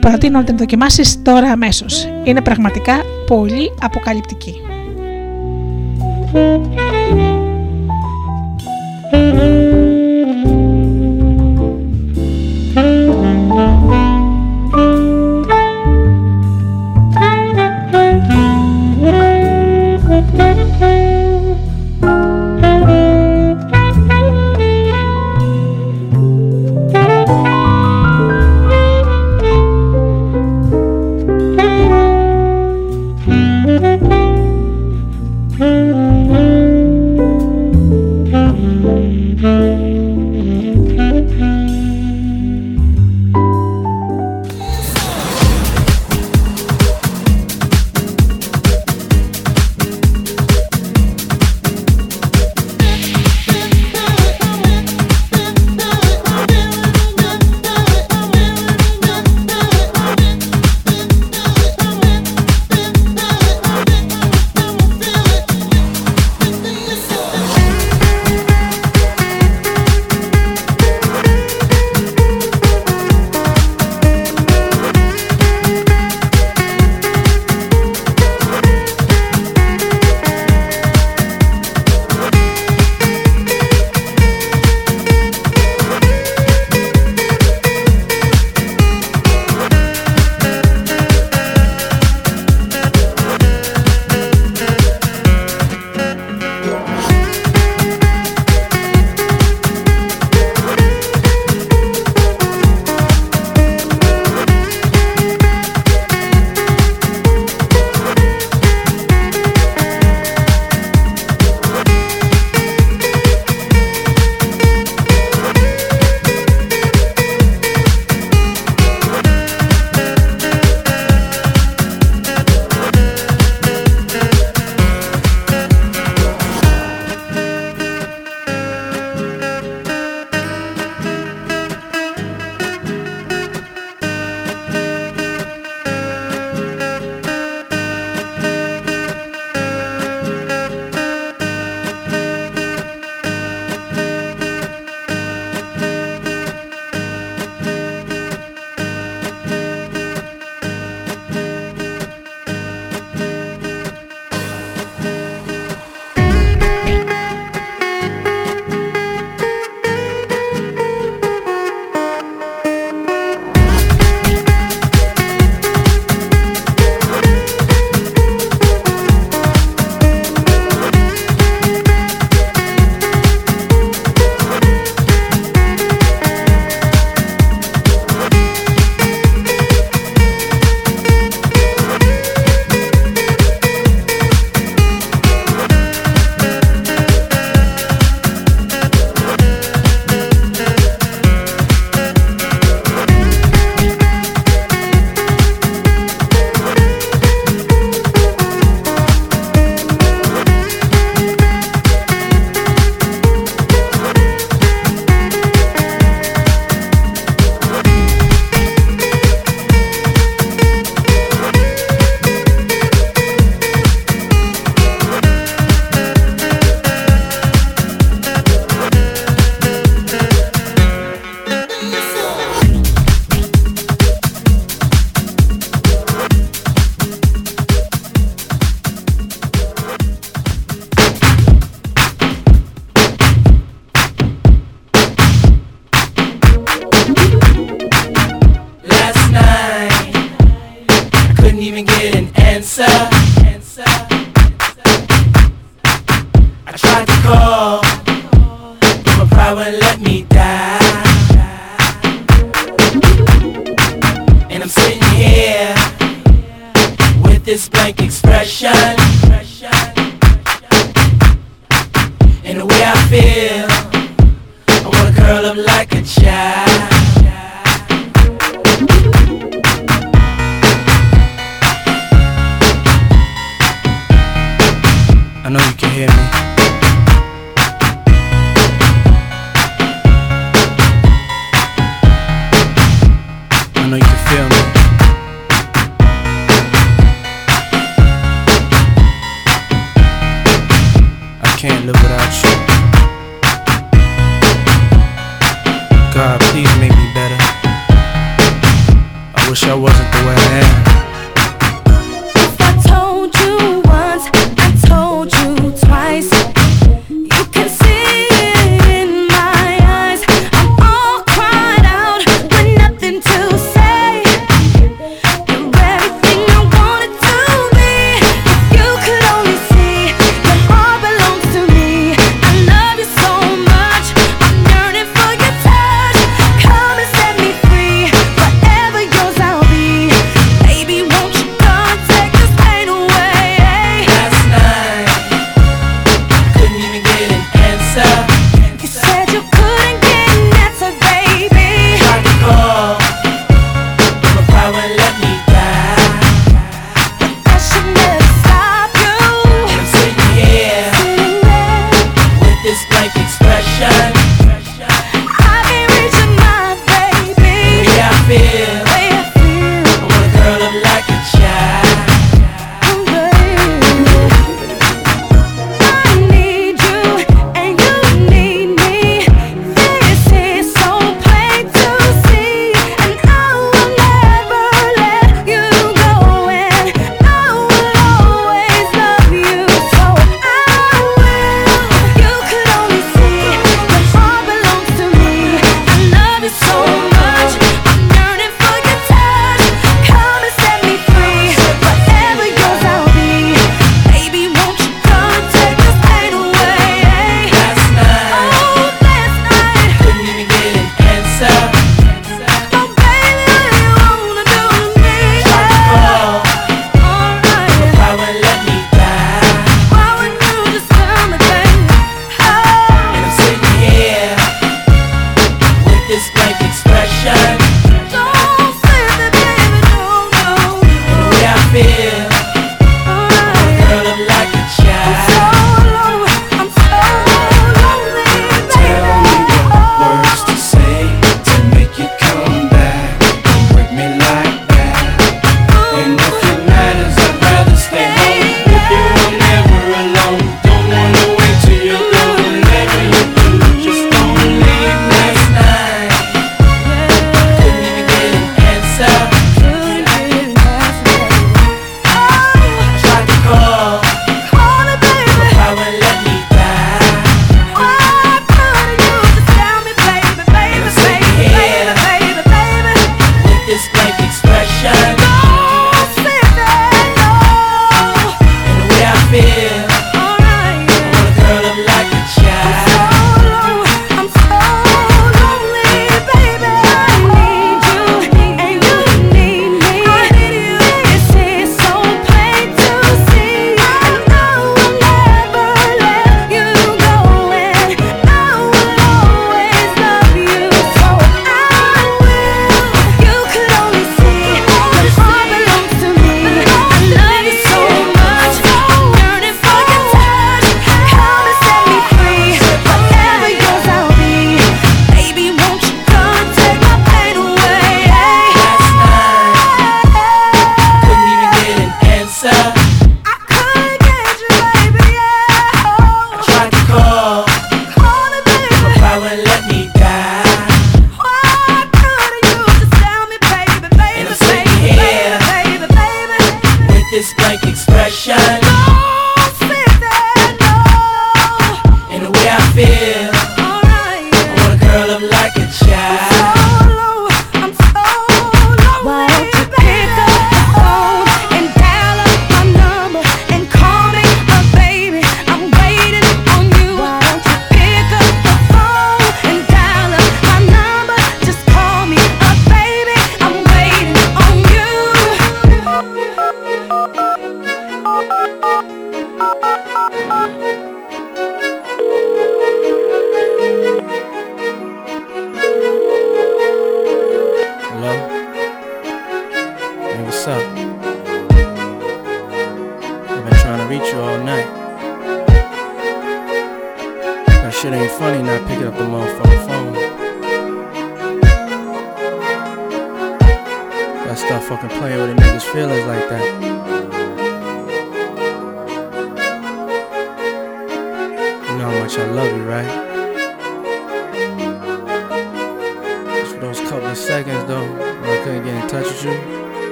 S1: Προτείνω να την δοκιμάσεις τώρα αμέσως. Είναι πραγματικά πολύ αποκαλυπτική.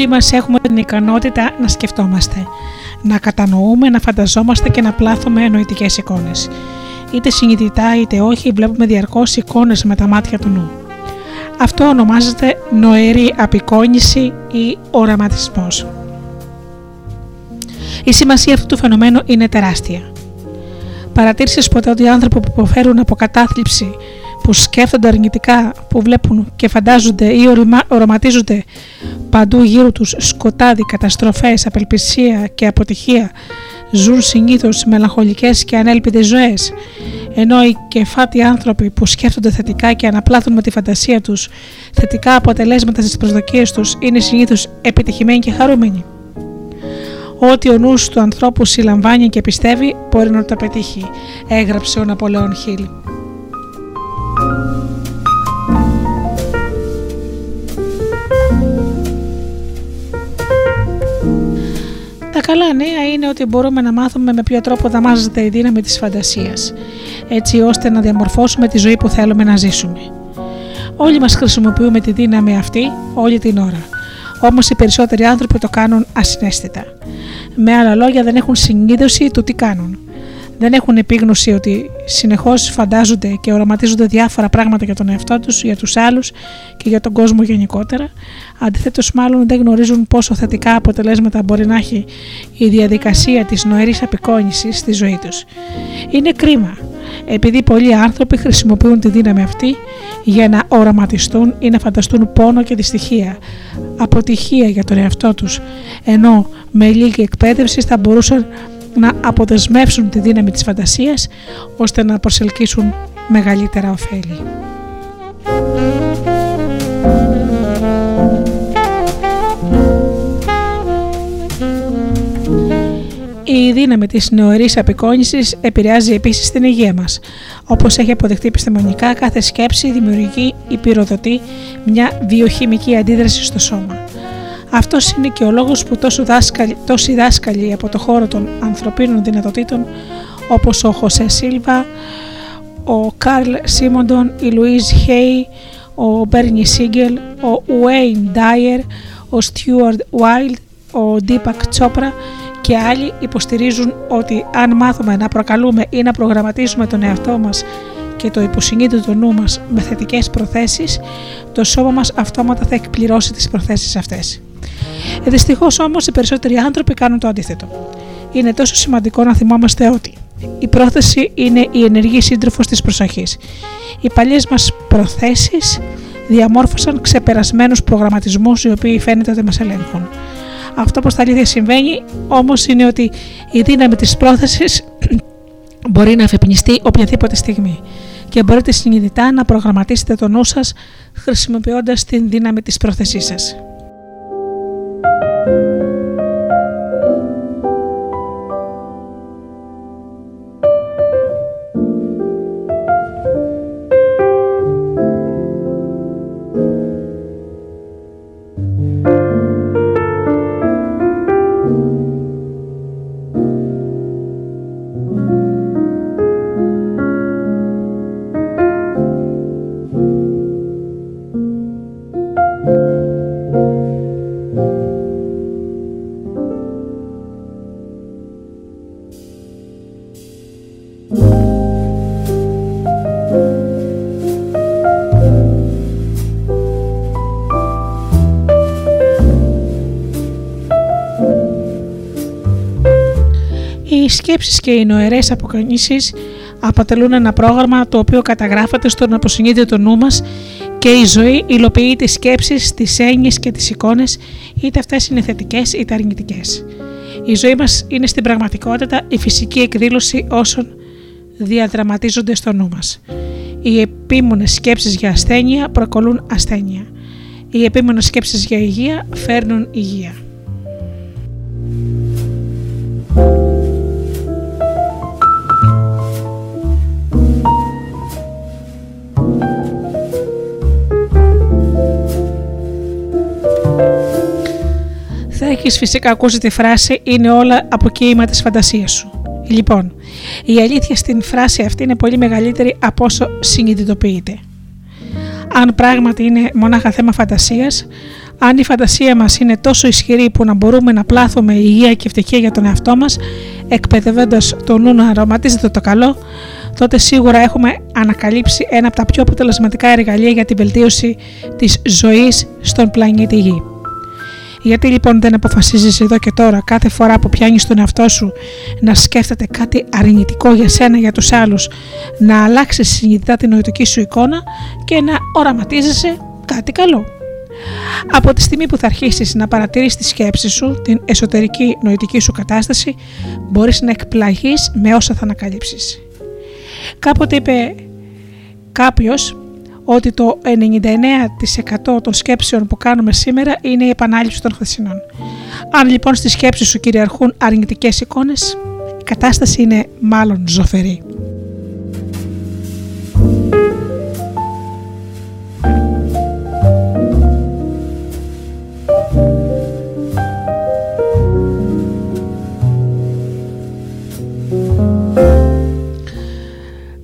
S1: Όλοι μας έχουμε την ικανότητα να σκεφτόμαστε, να κατανοούμε, να φανταζόμαστε και να πλάθουμε εννοητικές εικόνες. Είτε συνειδητά είτε όχι, βλέπουμε διαρκώς εικόνες με τα μάτια του νου. Αυτό ονομάζεται νοερή απεικόνηση ή οραματισμός. Η σημασία αυτού του φαινομένου είναι τεράστια. Παρατήρησες ποτέ ότι οι άνθρωποι που υποφέρουν από κατάθλιψη, που σκέφτονται αρνητικά, που βλέπουν και φαντάζονται ή ορμα- οραματίζονται παντού γύρω τους σκοτάδι, καταστροφές, απελπισία και αποτυχία, ζουν συνήθως μελαγχολικές και ανέλπιδες ζωές, ενώ οι κεφάτοι άνθρωποι που σκέφτονται θετικά και αναπλάθουν με τη φαντασία τους θετικά αποτελέσματα στις προσδοκίες τους είναι συνήθως επιτυχημένοι και χαρούμενοι. Ό,τι ο νους του ανθρώπου συλλαμβάνει και πιστεύει μπορεί να το πετύχει, έγραψε ο Ναπολέον Χίλ. Καλά νέα είναι ότι μπορούμε να μάθουμε με ποιο τρόπο δαμάζεται η δύναμη της φαντασίας, έτσι ώστε να διαμορφώσουμε τη ζωή που θέλουμε να ζήσουμε. Όλοι μας χρησιμοποιούμε τη δύναμη αυτή όλη την ώρα, όμως οι περισσότεροι άνθρωποι το κάνουν ασυναίσθητα. Με άλλα λόγια δεν έχουν συνείδηση του τι κάνουν. Δεν έχουν επίγνωση ότι συνεχώς φαντάζονται και οραματίζονται διάφορα πράγματα για τον εαυτό τους, για τους άλλους και για τον κόσμο γενικότερα. Αντιθέτως μάλλον δεν γνωρίζουν πόσο θετικά αποτελέσματα μπορεί να έχει η διαδικασία της νοερής απεικόνησης στη ζωή τους. Είναι κρίμα επειδή πολλοί άνθρωποι χρησιμοποιούν τη δύναμη αυτή για να οραματιστούν ή να φανταστούν πόνο και δυστυχία, αποτυχία για τον εαυτό τους, ενώ με λίγη εκπαίδευση θα μπορούσαν να αποδεσμεύσουν τη δύναμη της φαντασίας ώστε να προσελκύσουν μεγαλύτερα ωφέλη. Η δύναμη της νεωρής απεικόνησης επηρεάζει επίσης την υγεία μας. Όπως έχει αποδειχτεί επιστημονικά, κάθε σκέψη δημιουργεί ή πυροδοτεί μια βιοχημική αντίδραση στο σώμα. Αυτός είναι και ο λόγος που τόσο δάσκαλοι, τόσοι δάσκαλοι από το χώρο των ανθρωπίνων δυνατοτήτων όπως ο Χωσέ Σίλβα, ο Καρλ Σίμοντον, η Λουίζ Χέι, ο Μπέρνι Σίγκελ, ο Ουέιν Ντάιερ, ο Στιούαρντ Βάιλντ, ο Ντίπακ Τσόπρα και άλλοι υποστηρίζουν ότι αν μάθουμε να προκαλούμε ή να προγραμματίζουμε τον εαυτό μας και το υποσυνείδητο νου μας με θετικές προθέσεις, το σώμα μας αυτόματα θα εκπληρώσει τις προθέσεις αυτές. Ε, Δυστυχώς όμως οι περισσότεροι άνθρωποι κάνουν το αντίθετο. Είναι τόσο σημαντικό να θυμόμαστε ότι η πρόθεση είναι η ενεργή σύντροφος της προσοχής. Οι παλιές μας προθέσεις διαμόρφωσαν ξεπερασμένους προγραμματισμούς οι οποίοι φαίνεται ότι μας ελέγχουν. Αυτό που στα αλήθεια συμβαίνει όμως είναι ότι η δύναμη της πρόθεσης μπορεί να αφεπνιστεί οποιαδήποτε στιγμή και μπορείτε συνειδητά να προγραμματίσετε το νου σας χρησιμοποιώντας την δύναμη της πρόθεσής σας. Σκέψεις και οι νοερές αποκανήσεις αποτελούν ένα πρόγραμμα το οποίο καταγράφεται στον αποσυνείδητο νου μας και η ζωή υλοποιεί τις σκέψεις, τις έννοιες και τις εικόνες είτε αυτές είναι θετικές είτε αρνητικές. Η ζωή μας είναι στην πραγματικότητα η φυσική εκδήλωση όσων διαδραματίζονται στο νου μας. Οι επίμονες σκέψεις για ασθένεια προκολούν ασθένεια. Οι επίμονες σκέψεις για υγεία φέρνουν υγεία. Έχεις φυσικά ακούσει τη φράση «Είναι όλα αποκοίημα της φαντασίας σου». Λοιπόν, η αλήθεια στην φράση αυτή είναι πολύ μεγαλύτερη από όσο συνειδητοποιείται. Αν πράγματι είναι μονάχα θέμα φαντασίας, αν η φαντασία μας είναι τόσο ισχυρή που να μπορούμε να πλάθουμε υγεία και ευτυχία για τον εαυτό μας, εκπαιδεύοντας το νου να αρωματίζεται το καλό, τότε σίγουρα έχουμε ανακαλύψει ένα από τα πιο αποτελεσματικά εργαλεία για την βελτίωση της ζωής στον πλανήτη Γη. Γιατί λοιπόν δεν αποφασίζεις εδώ και τώρα κάθε φορά που πιάνεις τον εαυτό σου να σκέφτεται κάτι αρνητικό για σένα για τους άλλους να αλλάξεις συνειδητά την νοητική σου εικόνα και να οραματίζεσαι κάτι καλό. Από τη στιγμή που θα αρχίσεις να παρατηρείς τη σκέψη σου, την εσωτερική νοητική σου κατάσταση, μπορείς να εκπλαγείς με όσα θα ανακαλύψεις. Κάποτε είπε κάποιος ότι το 99% των σκέψεων που κάνουμε σήμερα είναι η επανάληψη των χθεσινών. Αν λοιπόν στη σκέψη σου κυριαρχούν αρνητικές εικόνες, η κατάσταση είναι μάλλον ζωφερή.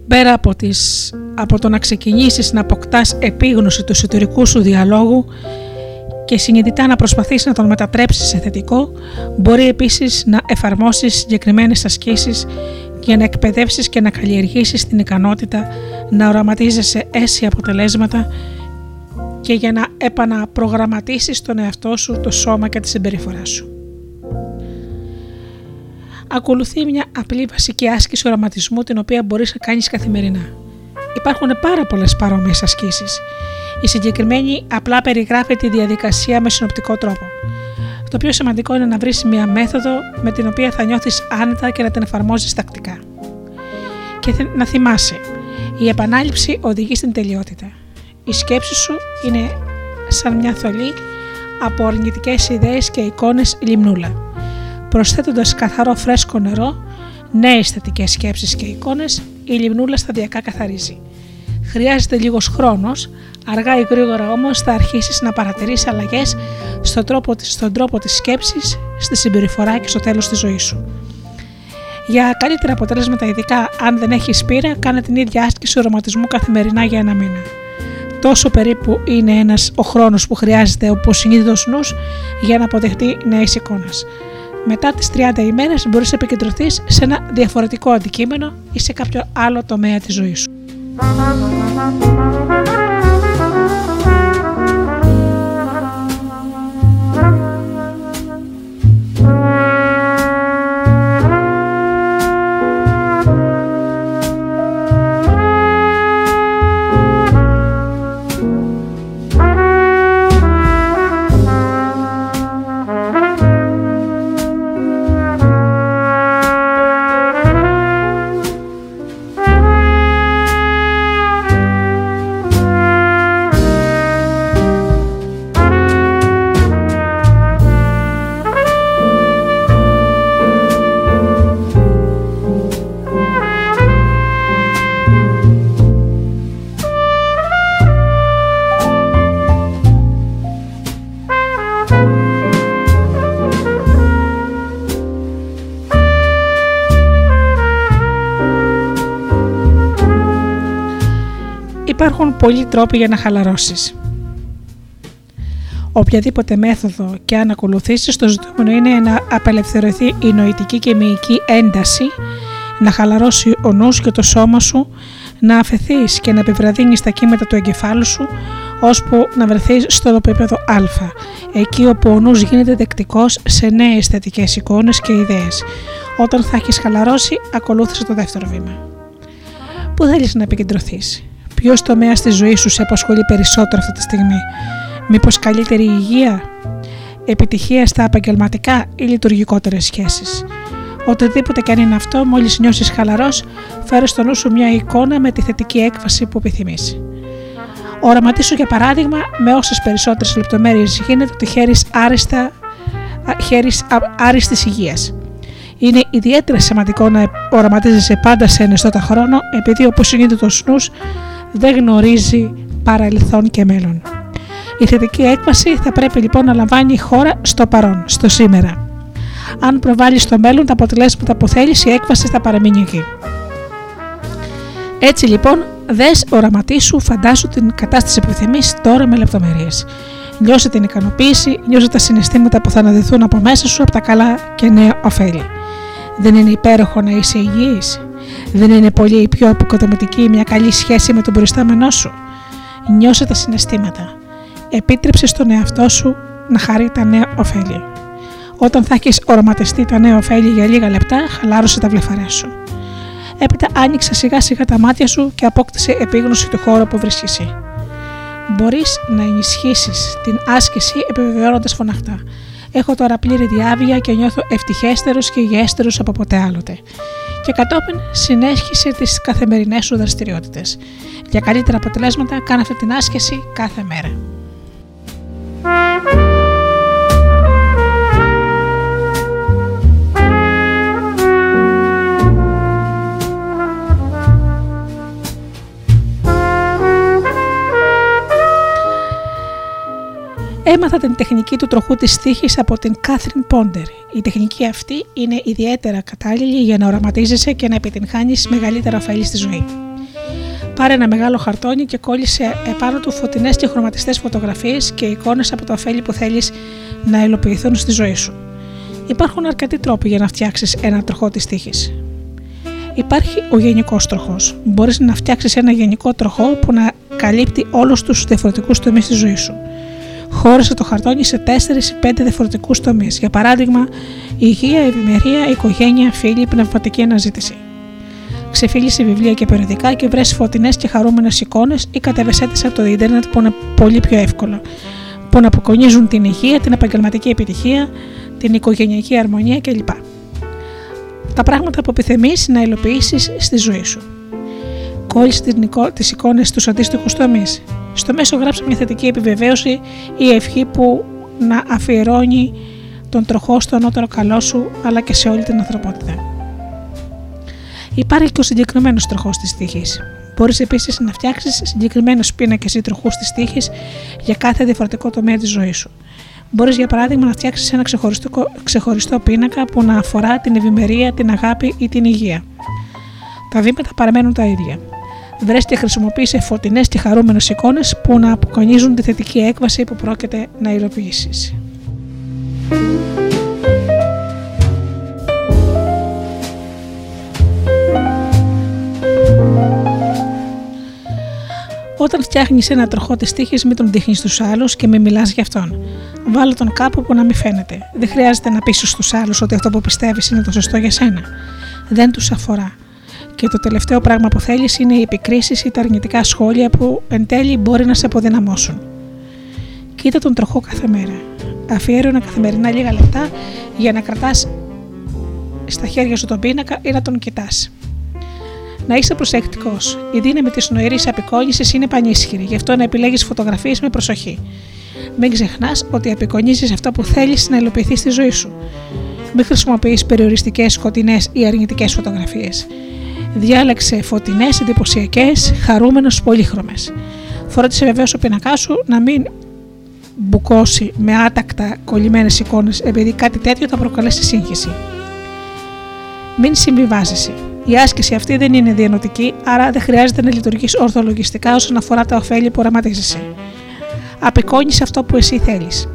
S1: Πέρα από, τις, από το να ξεκινήσεις να αποκτάς επίγνωση του εσωτερικού σου διαλόγου και συνειδητά να προσπαθείς να τον μετατρέψεις σε θετικό, μπορεί επίσης να εφαρμόσεις συγκεκριμένες ασκήσεις για να εκπαιδεύσεις και να καλλιεργήσεις την ικανότητα να οραματίζεσαι αίσια αποτελέσματα και για να επαναπρογραμματίσεις τον εαυτό σου, το σώμα και τη συμπεριφορά σου ακολουθεί μια απλή βασική άσκηση οραματισμού την οποία μπορείς να κάνεις καθημερινά. Υπάρχουν πάρα πολλές παρόμοιες ασκήσεις. Η συγκεκριμένη απλά περιγράφει τη διαδικασία με συνοπτικό τρόπο. Το πιο σημαντικό είναι να βρεις μια μέθοδο με την οποία θα νιώθεις άνετα και να την εφαρμόζεις τακτικά. Και να θυμάσαι, η επανάληψη οδηγεί στην τελειότητα. Η σκέψη σου είναι σαν μια θολή από αρνητικές ιδέες και εικόνες λιμνούλα προσθέτοντας καθαρό φρέσκο νερό, νέες θετικές σκέψεις και εικόνες, η λιμνούλα σταδιακά καθαρίζει. Χρειάζεται λίγος χρόνος, αργά ή γρήγορα όμως θα αρχίσεις να παρατηρείς αλλαγές στον τρόπο, στον τρόπο της σκέψης, στη συμπεριφορά και στο τέλος της ζωής σου. Για καλύτερα αποτέλεσματα, ειδικά αν δεν έχεις πείρα, κάνε την ίδια άσκηση οροματισμού καθημερινά για ένα μήνα. Τόσο περίπου είναι ένας ο χρόνος που χρειάζεται ο συνείδητος νους για να αποδεχτεί νέες εικόνες μετά τις 30 ημέρες μπορείς να επικεντρωθείς σε ένα διαφορετικό αντικείμενο ή σε κάποιο άλλο τομέα της ζωής σου. Πολλοί τρόποι για να χαλαρώσεις. Οποιαδήποτε μέθοδο και αν ακολουθήσεις, το ζητούμενο είναι να απελευθερωθεί η νοητική και μυϊκή ένταση, να χαλαρώσει ο νους και το σώμα σου, να αφαιθείς και να επιβραδύνεις τα κύματα του εγκεφάλου σου, ώσπου να βρεθείς στο επίπεδο α, εκεί όπου ο νους γίνεται δεκτικός σε νέες θετικές εικόνες και ιδέες, Όταν θα έχεις χαλαρώσει, ακολούθησε το δεύτερο βήμα. Πού θέλεις να επικεντρωθείς, Ποιος τομέας της ζωής σου σε απασχολεί περισσότερο αυτή τη στιγμή, Μήπως καλύτερη υγεία, επιτυχία στα επαγγελματικά ή λειτουργικότερες σχέσεις; Οτιδήποτε και αν είναι αυτό, μόλις νιώσεις χαλαρός, φέρες στο νου σου μια εικόνα με τη θετική έκβαση που επιθυμείς. Οραματίσου για παράδειγμα με όσες περισσότερες λεπτομέρειες γίνεται ότι χαίρεις άριστα χέρις άριστης υγείας. Είναι ιδιαίτερα σημαντικό να οραματίζεσαι πάντα σε ενεστώτα χρόνο επειδή όπως είναι το σνούς δεν γνωρίζει παρελθόν και μέλλον. Η θετική έκβαση θα πρέπει λοιπόν να λαμβάνει χώρα στο παρόν, στο σήμερα. Αν προβάλλει στο μέλλον τα αποτελέσματα που θέλεις, η έκβαση θα παραμείνει εκεί. Έτσι λοιπόν, δες οραματίσου, φαντάσου την κατάσταση που επιθυμείς τώρα με λεπτομέρειες. Νιώσε την ικανοποίηση, νιώσε τα συναισθήματα που θα αναδεθούν από μέσα σου από τα καλά και νέα ωφέλη. Δεν είναι υπέροχο να είσαι υγιής; Δεν είναι πολύ πιο αποκατομητική μια καλή σχέση με τον προϊστάμενό σου. Νιώσε τα συναισθήματα. Επίτρεψε στον εαυτό σου να χαρεί τα νέα ωφέλη. Όταν θα έχεις οραματιστεί τα νέα ωφέλη για λίγα λεπτά, χαλάρωσε τα βλεφαρέ σου. Έπειτα άνοιξε σιγά σιγά τα μάτια σου και απόκτησε επίγνωση του χώρου που βρίσκεσαι. Μπορείς να ενισχύσεις την άσκηση επιβεβαιώνοντα φωναχτά. Έχω τώρα πλήρη διάβια και νιώθω ευτυχέστερος και υγιέστερο από ποτέ άλλοτε. Και κατόπιν συνέχισε τις καθημερινές σου δραστηριότητες. Για καλύτερα αποτελέσματα, κάνε αυτή την άσκηση κάθε μέρα. Έμαθα την τεχνική του τροχού της στίχης από την Κάθριν Πόντερ. Η τεχνική αυτή είναι ιδιαίτερα κατάλληλη για να οραματίζεσαι και να επιτυγχάνεις μεγαλύτερα ωφέλη στη ζωή. Πάρε ένα μεγάλο χαρτόνι και κόλλησε επάνω του φωτεινές και χρωματιστές φωτογραφίες και εικόνες από τα ωφέλη που θέλεις να υλοποιηθούν στη ζωή σου. Υπάρχουν αρκετοί τρόποι για να φτιάξεις ένα τροχό της τύχη. Υπάρχει ο γενικός τροχός. Μπορείς να φτιάξεις ένα γενικό τροχό που να καλύπτει όλους τους διαφορετικούς τομείς της ζωής σου. Χώρισε το χαρτόνι σε 4 ή 5 διαφορετικούς τομείς. Για παράδειγμα, υγεία, ευημερία, οικογένεια, φίλοι, πνευματική αναζήτηση. Ξεφύλισε βιβλία και περιοδικά και βρες φωτεινές και χαρούμενες εικόνες ή κατέβεσέ από το Ιντερνετ που είναι πολύ πιο εύκολο. Που να αποκονίζουν την υγεία, την επαγγελματική επιτυχία, την οικογενειακή αρμονία κλπ. Τα πράγματα που επιθυμείς να υλοποιήσεις στη ζωή σου. Κόλλησε τις εικόνες στους αντίστοιχους τομείς. Στο μέσο γράψε μια θετική επιβεβαίωση ή ευχή που να αφιερώνει τον τροχό στο ανώτερο καλό σου αλλά και σε όλη την ανθρωπότητα. Υπάρχει και ο συγκεκριμένος τροχός της τύχης. Μπορείς επίσης να φτιάξεις συγκεκριμένους πίνακες ή τροχούς της τύχης για κάθε διαφορετικό τομέα της ζωής σου. Μπορείς για παράδειγμα να φτιάξεις ένα ξεχωριστό, ξεχωριστό πίνακα που να αφορά την ευημερία, την αγάπη ή την υγεία. Τα βήματα παραμένουν τα ίδια. Βρες και χρησιμοποίησε φωτεινές και χαρούμενες εικόνες που να αποκονίζουν τη θετική έκβαση που πρόκειται να υλοποιήσεις. Όταν φτιάχνεις ένα τροχό της τύχης, μην τον δείχνεις στους άλλους και μην μιλάς για αυτόν. Βάλε τον κάπου που να μην φαίνεται. Δεν χρειάζεται να πείσει στους άλλους ότι αυτό που πιστεύεις είναι το σωστό για σένα. Δεν τους αφορά. Και το τελευταίο πράγμα που θέλεις είναι οι επικρίσεις ή τα αρνητικά σχόλια που εν τέλει μπορεί να σε αποδυναμώσουν. Κοίτα τον τροχό κάθε μέρα. Αφιέρωνα καθημερινά λίγα λεπτά για να κρατάς στα χέρια σου τον πίνακα ή να τον κοιτάς. Να είσαι προσεκτικός. Η δύναμη της νοηρής απεικόνησης είναι πανίσχυρη, γι' αυτό να επιλέγεις φωτογραφίες με προσοχή. Μην ξεχνάς ότι απεικονίζεις αυτό που θέλεις να υλοποιηθεί στη ζωή σου. Μην χρησιμοποιείς περιοριστικές, σκοτεινές ή αρνητικές φωτογραφίες. Διάλεξε φωτεινές, εντυπωσιακές, χαρούμενε, πολύχρωμες. Φρόντισε βεβαίως ο πίνακά σου να μην μπουκώσει με άτακτα κολλημένες εικόνες, επειδή κάτι τέτοιο θα προκαλέσει σύγχυση. Μην συμβιβάζεσαι. Η άσκηση αυτή δεν είναι διανοτική, άρα δεν χρειάζεται να λειτουργείς ορθολογιστικά όσον αφορά τα ωφέλη που οραματίζεσαι. Απεικόνισε αυτό που εσύ θέλεις.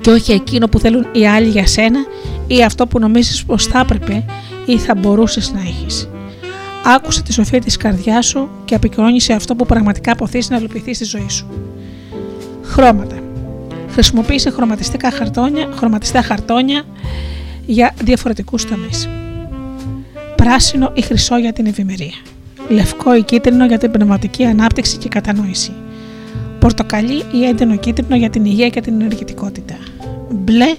S1: Και όχι εκείνο που θέλουν οι άλλοι για σένα ή αυτό που νομίζεις πως θα έπρεπε ή θα μπορούσες να έχεις. Άκουσε τη σοφία της καρδιάς σου και απεικόνισε αυτό που πραγματικά αποθείς να υλοποιηθεί στη ζωή σου. Χρώματα. Χρησιμοποίησε χρωματιστικά χαρτόνια, χρωματιστά χαρτόνια για διαφορετικούς τομείς. Πράσινο ή χρυσό για την ευημερία. Λευκό ή κίτρινο για την πνευματική ανάπτυξη και κατανόηση. Πορτοκαλί ή έντονο κίτρινο για την υγεία και την ενεργητικότητα. Μπλε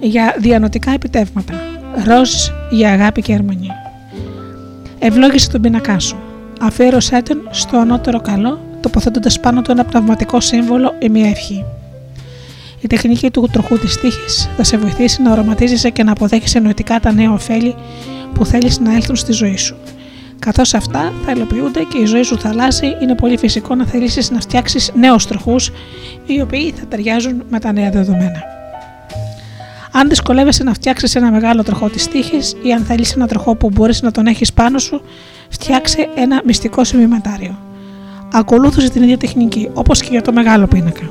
S1: για διανοτικά επιτεύγματα. Ροζ για αγάπη και αρμονία. Ευλόγησε τον πίνακά σου. Αφιέρωσέ τον στο ανώτερο καλό, τοποθετώντας πάνω του ένα πνευματικό σύμβολο ή μια ευχή. Η τεχνική του τροχού της τύχης θα σε βοηθήσει να οραματίζεσαι και να αποδέχεσαι νοητικά τα νέα ωφέλη που θέλεις να έλθουν στη ζωή σου. Καθώς αυτά θα υλοποιούνται και η ζωή σου θα αλλάζει, είναι πολύ φυσικό να θελήσεις να φτιάξεις νέους τροχούς οι οποίοι θα ταιριάζουν με τα νέα δεδομένα. Αν δυσκολεύεσαι να φτιάξεις ένα μεγάλο τροχό της τύχης ή αν θέλεις ένα τροχό που μπορείς να τον έχεις πάνω σου, φτιάξε ένα μυστικό σημειωματάριο. Ακολούθησε την ίδια τεχνική, όπως και για το μεγάλο πίνακα.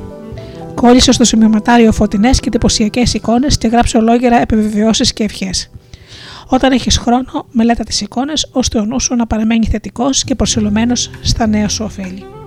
S1: Κόλλησε στο σημειωματάριο φωτεινές και εντυπωσιακές εικόνες και γράψε ολόγερα επιβεβαιώσεις και ευχές. Όταν έχεις χρόνο, μελέτα τις εικόνες ώστε ο νους σου να παραμένει θετικός και προσιλωμένος στα νέα σου ωφέλη.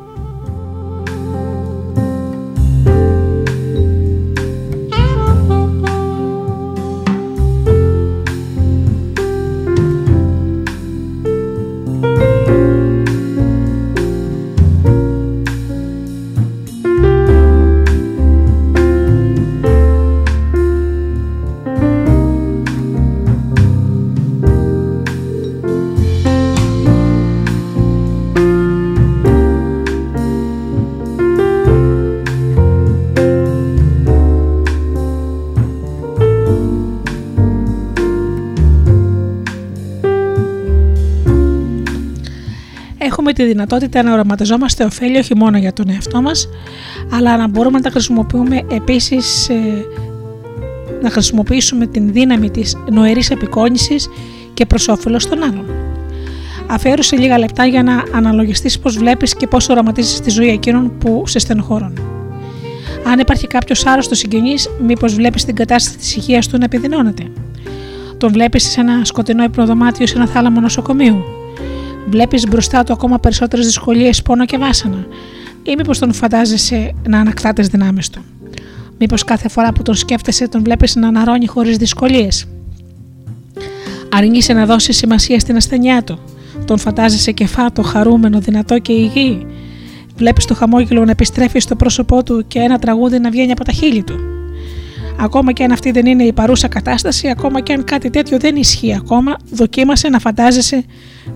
S1: Δυνατότητα να οραματιζόμαστε ωφέλη όχι μόνο για τον εαυτό μας, αλλά να μπορούμε να τα χρησιμοποιούμε επίσης ε, να χρησιμοποιήσουμε την δύναμη της νοερής επικόνησης και προς όφελος των άλλων. Αφιέρωσε λίγα λεπτά για να αναλογιστείς πώς βλέπεις και πώς οραματίζεις τη ζωή εκείνων που σε στενοχωρούν. Αν υπάρχει κάποιος άρρωστος συγγενής, μήπως βλέπεις την κατάσταση της υγείας του να επιδεινώνεται; Τον βλέπεις σε ένα σκοτεινό υπνοδωμάτιο σε ένα θάλαμο νοσοκομείου; Βλέπεις μπροστά του ακόμα περισσότερες δυσκολίες, πόνο και βάσανα, ή μήπως τον φαντάζεσαι να ανακτά τι δυνάμεις του. Μήπως κάθε φορά που τον σκέφτεσαι τον βλέπεις να αναρώνει χωρίς δυσκολίες. Αρνείσαι να δώσεις σημασία στην ασθενειά του. Τον φαντάζεσαι κεφάτο, χαρούμενο, δυνατό και υγιή. Βλέπεις το χαμόγελο να επιστρέφει στο πρόσωπό του και ένα τραγούδι να βγαίνει από τα χείλη του. Ακόμα και αν αυτή δεν είναι η παρούσα κατάσταση, ακόμα και αν κάτι τέτοιο δεν ισχύει ακόμα, δοκίμασε να φαντάζεσαι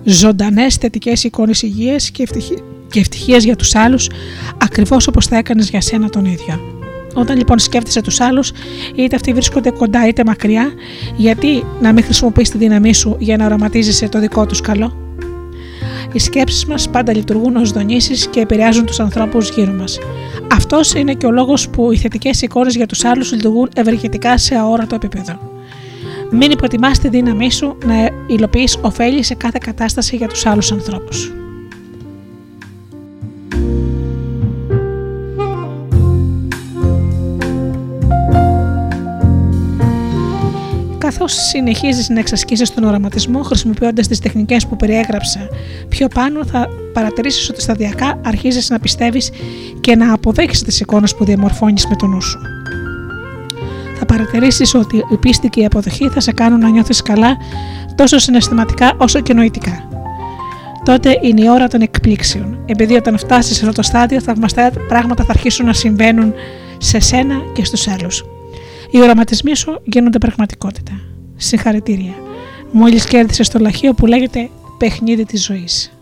S1: ζωντανές θετικές εικόνες υγείας και, ευτυχία, και ευτυχίας για τους άλλους, ακριβώς όπως θα έκανες για σένα τον ίδιο. Όταν λοιπόν σκέφτεσαι τους άλλους, είτε αυτοί βρίσκονται κοντά είτε μακριά, γιατί να μην χρησιμοποιείς τη δύναμή σου για να οραματίζεσαι το δικό τους καλό; Οι σκέψεις μας πάντα λειτουργούν ως δονήσεις και επηρεάζουν τους ανθρώπους γύρω μας. Αυτός είναι και ο λόγος που οι θετικές εικόνες για τους άλλους λειτουργούν ευεργετικά σε αόρατο επίπεδο. Μην υποτιμάς τη δύναμή σου να υλοποιείς ωφέλη σε κάθε κατάσταση για τους άλλους ανθρώπους. Καθώς συνεχίζεις να εξασκήσεις τον οραματισμό χρησιμοποιώντας τις τεχνικές που περιέγραψα πιο πάνω, θα παρατηρήσεις ότι σταδιακά αρχίζεις να πιστεύεις και να αποδέχεις τις εικόνες που διαμορφώνεις με τον νου σου. Θα παρατηρήσεις ότι η πίστη και η αποδοχή θα σε κάνουν να νιώθεις καλά τόσο συναισθηματικά όσο και νοητικά. Τότε είναι η ώρα των εκπλήξεων, επειδή όταν φτάσεις σε αυτό το στάδιο, θαυμαστά πράγματα θα αρχίσουν να συμβαίνουν σε σένα και στους άλλους. Οι οραματισμοί σου γίνονται πραγματικότητα. Συγχαρητήρια. Μόλις κέρδισες το λαχείο που λέγεται παιχνίδι της ζωής.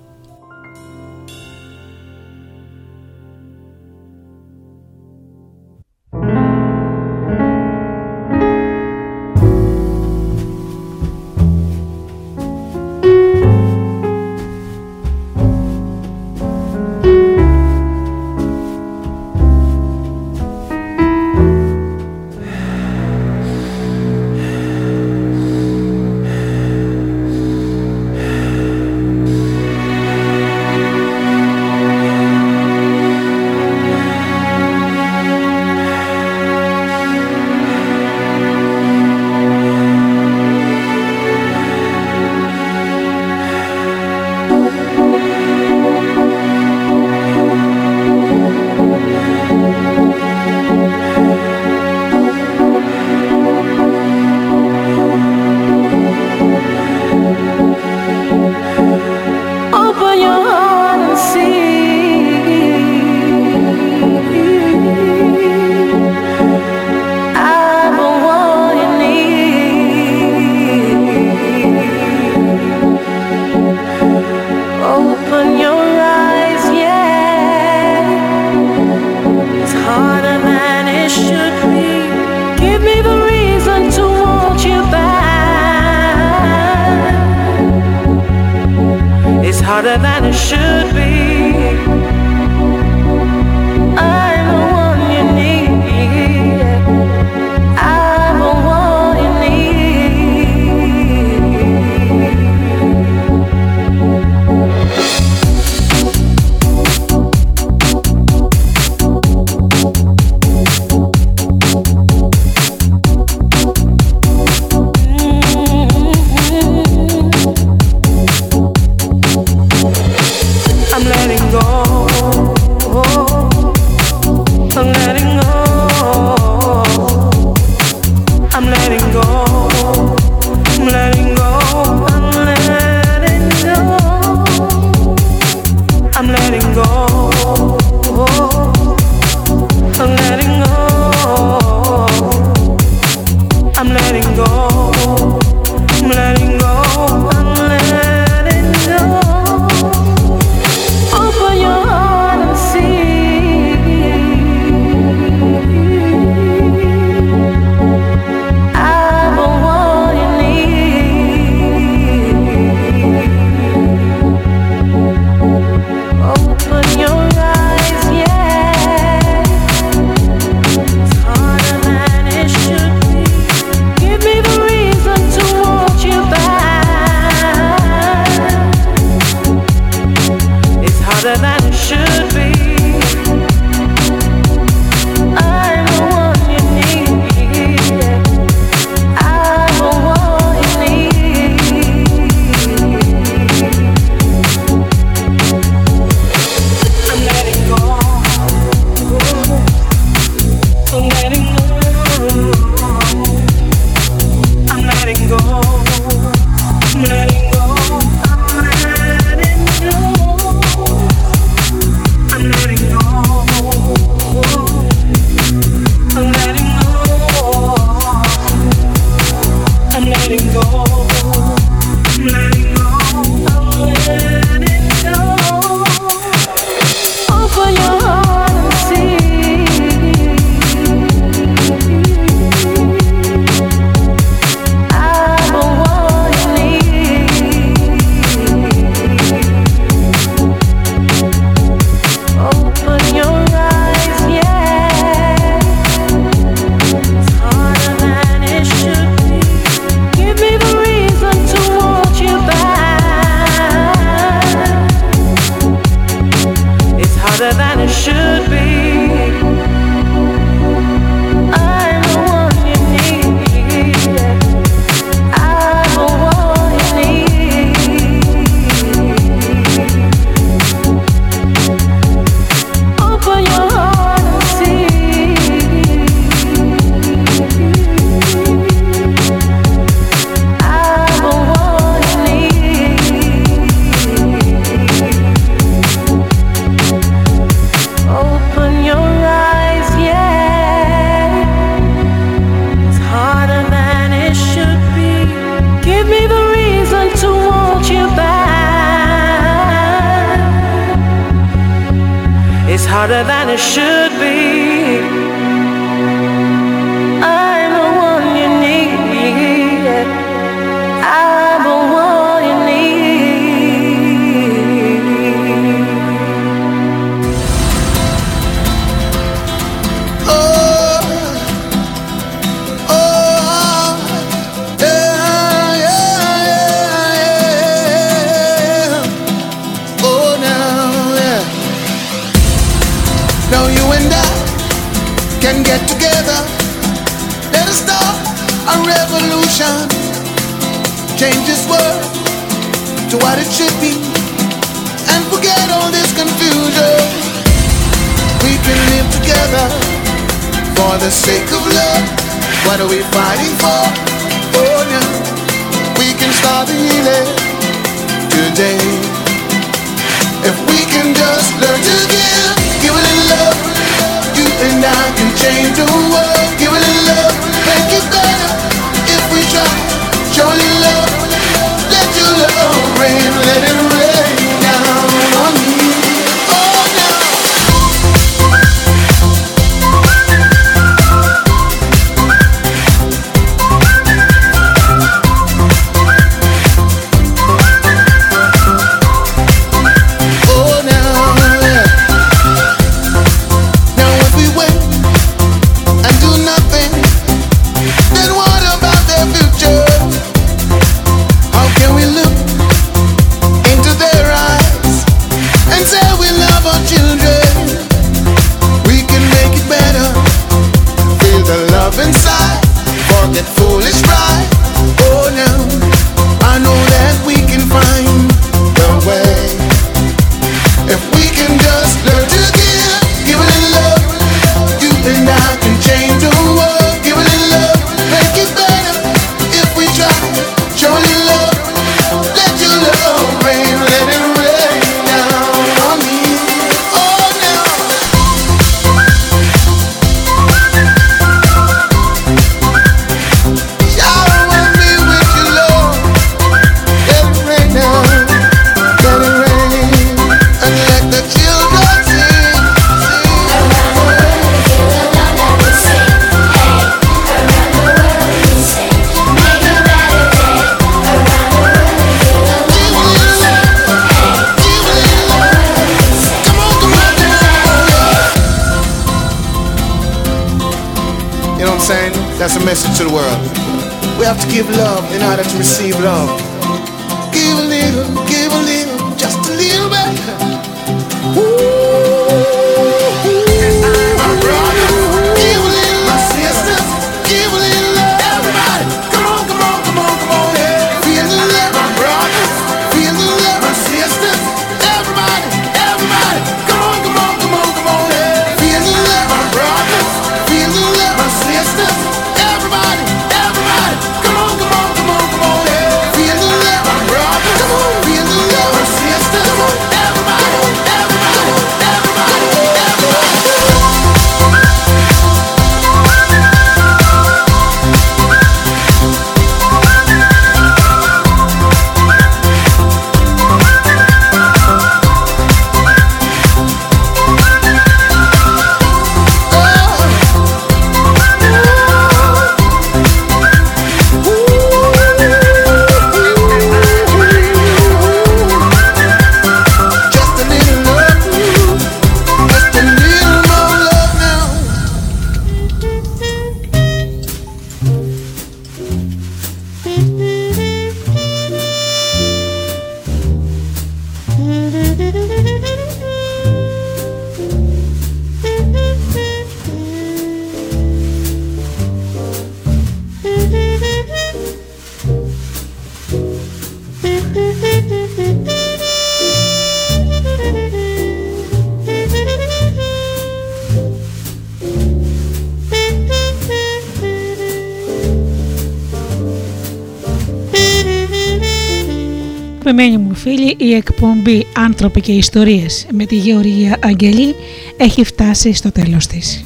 S1: «Άνθρωποι και Ιστορίες» με τη Γεωργία Αγγελή έχει φτάσει στο τέλος της.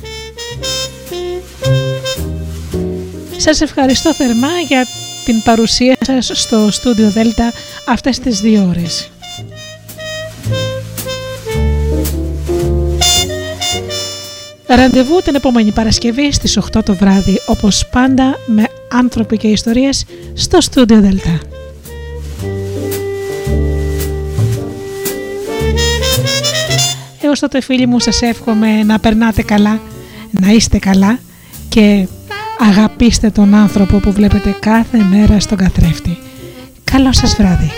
S1: Σας ευχαριστώ θερμά για την παρουσία σας στο στούντιο Δέλτα αυτές τις δύο ώρες. Ραντεβού την επόμενη Παρασκευή στις 8 το βράδυ, όπως πάντα με άνθρωποι και ιστορίες στο στούντιο Δέλτα. Τότε φίλοι μου σας εύχομαι να περνάτε καλά, να είστε καλά και αγαπήστε τον άνθρωπο που βλέπετε κάθε μέρα στον καθρέφτη. Καλό σας βράδυ.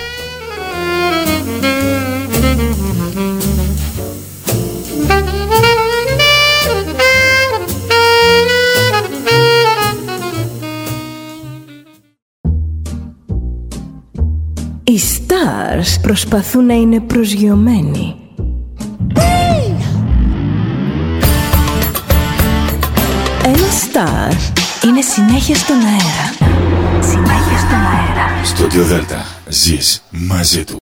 S3: Οι stars προσπαθούν να είναι προσγειωμένοι Star είναι συνέχεια στον αέρα. Συνέχεια στον αέρα.
S2: Στο Δέλτα ζεις μαζί του.